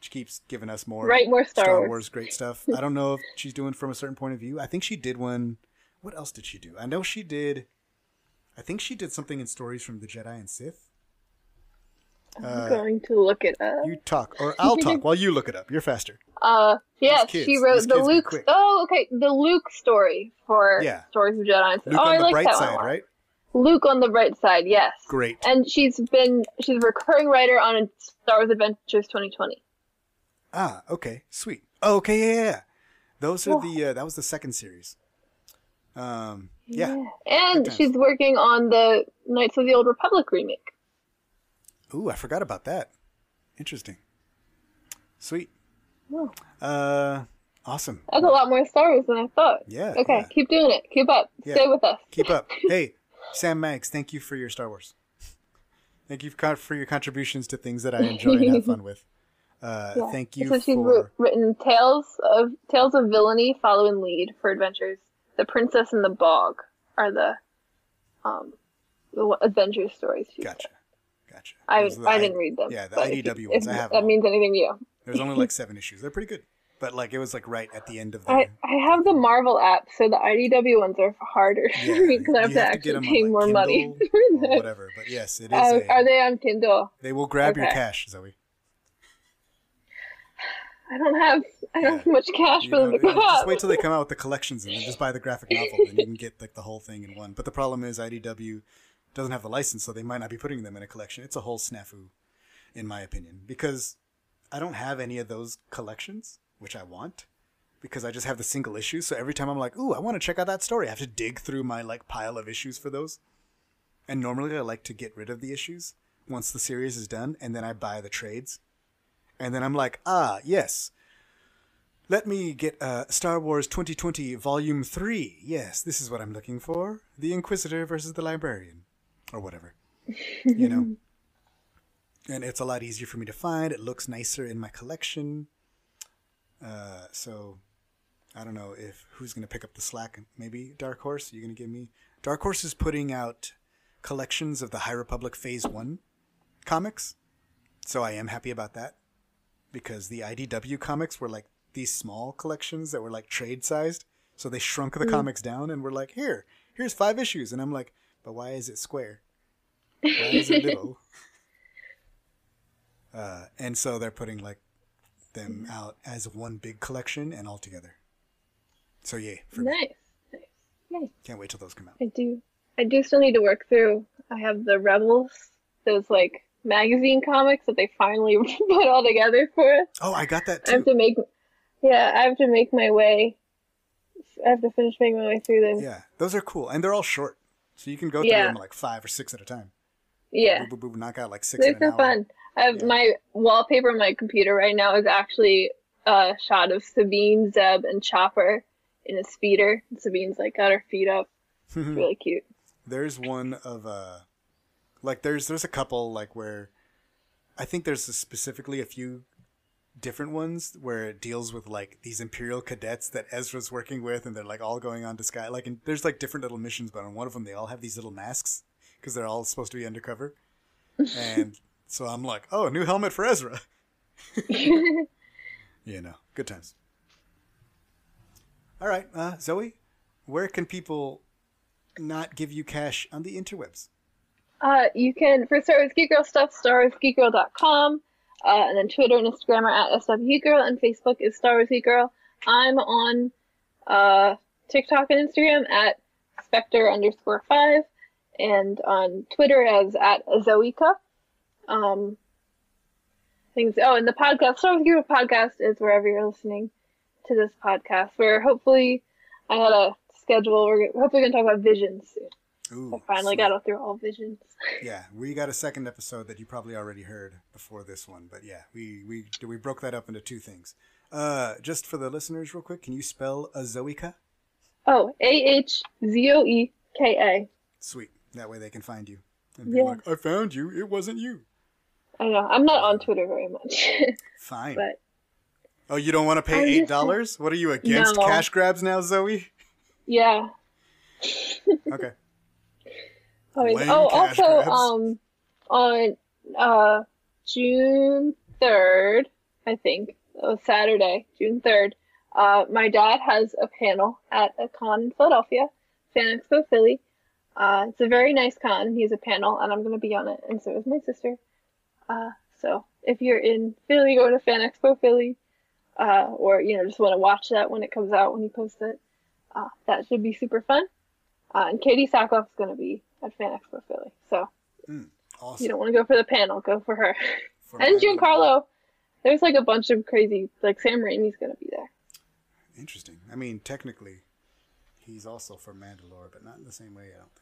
she keeps giving us more more Star Wars. great stuff. I don't know if she's doing from a certain point of view. I think she did one. What else did she do? I know she did. I think she did something in stories from the Jedi and Sith. I'm going to look it up. You talk, or I'll talk while you look it up. You're faster. Uh, yes, she wrote the Luke. Oh, okay, the Luke story for Yeah. Stories of Jedi. Luke oh, I on the like bright that side, one. right? Luke on the bright side, yes. Great. And she's been she's a recurring writer on Star Wars Adventures 2020. Ah, okay, sweet. Oh, okay, yeah, yeah, yeah. Those are the. Uh, that was the second series. Um, yeah. And she's working on the Knights of the Old Republic remake. Ooh, I forgot about that. Interesting. Sweet. Oh. Uh, awesome. That's a lot more Star Wars than I thought. Yeah, Okay, yeah. keep doing it. Keep up. Yeah. Stay with us. Keep up. Hey, Sam Maggs, thank you for your Star Wars. Thank you for for your contributions to things that I enjoy and have fun with. Uh, Yeah. Thank you So she's for. written Tales of Tales of Villainy, Follow and Lead for Adventures. The Princess and the Bog are the um the adventure stories. She Gotcha. said. Gotcha. I Those are the I I- didn't read them. Yeah, the but if- IDW ones. if I have. that means anything to you. There's only like seven issues. They're pretty good. But like it was like right at the end of the. I, I have the Marvel app, so the IDW ones are harder Yeah, me because I have you to actually get 'em pay on, like, more money. Kindle for or whatever. But yes, it is. Uh, a, are they on Kindle? They will grab your Okay. cash, Zoe. I don't have I don't have much cash You for them to grab. just wait till they come out with the collections and then just buy the graphic novel and you can get like the whole thing in one. But the problem is IDW doesn't have the license, so they might not be putting them in a collection. It's a whole snafu, in my opinion, because I don't have any of those collections, which I want, because I just have the single issues. So every time I'm like, ooh, I want to check out that story, I have to dig through my like pile of issues for those. And normally I like to get rid of the issues once the series is done, and then I buy the trades. And then I'm like, ah, yes. Let me get uh, Star Wars 2020 Volume 3. Yes, this is what I'm looking for. The Inquisitor versus the Librarian. Or whatever. You know? and it's a lot easier for me to find. It looks nicer in my collection. Uh, so, I don't know if who's going to pick up the slack. Maybe Dark Horse? You're going to give me. Dark Horse is putting out collections of the High Republic Phase 1 comics. So I am happy about that because the IDW comics were like these small collections that were like trade sized. So they shrunk the comics down and were like, here, here's five issues. And I'm like, but why is it square? Why is it little? uh, and so they're putting like them out as one big collection and all together. So yay for me. Nice. Nice. Nice. Can't wait till those come out. I do. I do still need to work through. I have the Rebels, those like magazine comics that they finally put all together for us. Oh, I got that too. I have to make, yeah, I have to make my way. I have to finish making my way through them. Yeah, those are cool, and they're all short, so you can go through Yeah. them like five or six at a time. Yeah, Boop, boop, boop, knock out like six. they're so fun. I have Yeah. my wallpaper on my computer right now is actually a shot of Sabine, Zeb, and Chopper in a speeder. Sabine's like got her feet up. It's really cute. There's one of uh like there's there's a couple like where I think there's specifically a few different ones where it deals with like these imperial cadets that Ezra's working with and they're like all going on to sky like and there's like different little missions but on one of them they all have these little masks because they're all supposed to be undercover. And so I'm like oh a new helmet for Ezra. You know good times. All right uh Zoe where can people not give you cash on the interwebs Uh, you can, for Star Wars Geek Girl stuff, StarWarsGeekGirl.com, uh, and then Twitter and Instagram are at SWGeekGirl, and Facebook is Star Wars Geek Girl. I'm on uh, TikTok and Instagram at Spectre underscore five, and on Twitter as at Zoika. Um, things. Oh, and the podcast, Star Wars Geek Girl podcast, is wherever you're listening to this podcast. Where hopefully, I had a schedule. We're hopefully going to talk about visions soon. Ooh, I finally sweet. got through all visions. Yeah, we got a second episode that you probably already heard before this one, but yeah, we we we broke that up into two things. Uh, just for the listeners, real quick, can you spell Ahzoeka? Oh, A H Z O E K A. Sweet. That way they can find you and be Yeah. like, "I found you. It wasn't you." I know. I'm not on Twitter very much, Fine. but oh, you don't want to pay eight dollars? What are you against No. cash grabs now, Zoe? yeah. Okay. Oh, oh also, grabs. um, on uh June third, I think that was Saturday, June third. Uh, my dad has a panel at a con in Philadelphia, Fan Expo Philly. Uh, it's a very nice con. He has a panel, and I'm going to be on it, and so is my sister. Uh, so if you're in Philly, go to Fan Expo Philly, uh, or you know just want to watch that when it comes out when he posts it. Uh, that should be super fun. Uh, and Katee Sackhoff's going to be at Fan Expo Philly, so Awesome. you don't want to go for the panel, go for her. For and Giancarlo. There's like a bunch of crazy, like Sam Raimi's going to be there. Interesting. I mean, technically, he's also for Mandalore, but not in the same way. I don't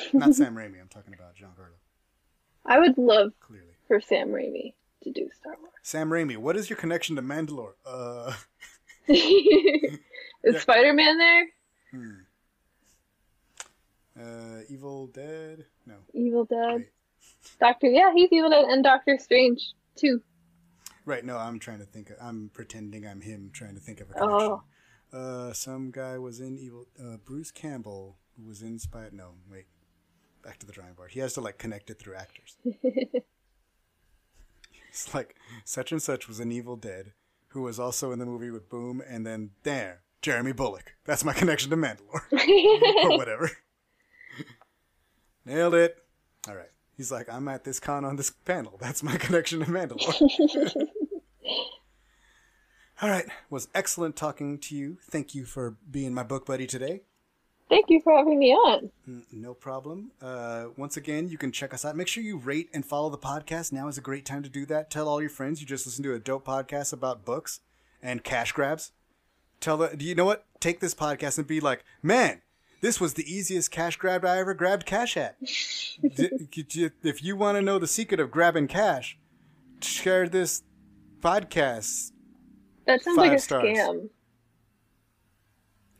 think. not Sam Raimi. I'm talking about Giancarlo. I would love Clearly. for Sam Raimi to do Star Wars. Sam Raimi, what is your connection to Mandalore? Uh, Is Spider-Man there? Uh, Evil Dead? No. Evil Dead. Wait. Doctor, yeah, he's Evil Dead and Doctor Strange too. Right. No, I'm trying to think. I'm pretending I'm him, trying to think of a connection. Oh. Uh, some guy was in Evil. Uh, Bruce Campbell was in Spy. No, wait. Back to the drawing board. He has to like connect it through actors. it's like such and such was in Evil Dead, who was also in the movie with Boom, and then there, Jeremy Bulloch. That's my connection to Mandalore, or whatever. Nailed it. All right. He's like, I'm at this con on this panel. That's my connection to Mandalore. All right, was excellent talking to you. Thank you for being my book buddy today. Thank you for having me on. No problem. Uh, once again, you can check us out. Make sure you rate and follow the podcast. Now is a great time to do that. Tell all your friends you just listened to a dope podcast about books and cash grabs. Tell the, do you know what? Take this podcast and be like, man, this was the easiest cash grab I ever grabbed cash at. If you want to know the secret of grabbing cash, share this podcast. That sounds like a stars. scam.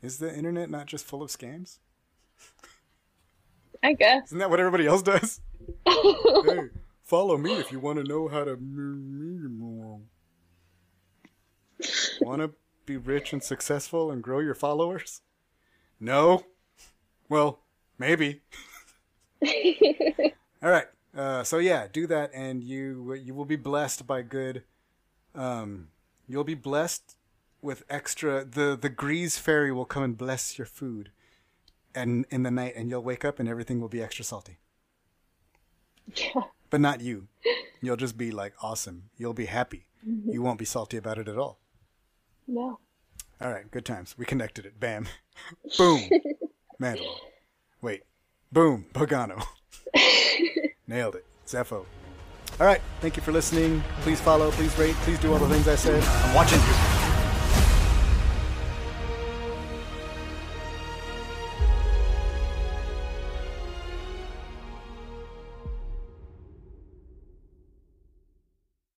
Is the internet not just full of scams? I guess. Isn't that what everybody else does? hey, follow me if you want to know how to. Want to be rich and successful and grow your followers? No? Well, maybe. All right. Uh, so yeah, do that, and you you will be blessed by good. Um, you'll be blessed with extra. The the Greez fairy will come and bless your food, and in the night, and you'll wake up and everything will be extra salty. Yeah. But not you. You'll just be like awesome. You'll be happy. You won't be salty about it at all. No. All right, good times. We connected it. Bam. Boom. Mandel. Wait. Boom. Pagano. Nailed it. Zeffo. All right. Thank you for listening. Please follow. Please rate. Please do all the things I said. I'm watching you.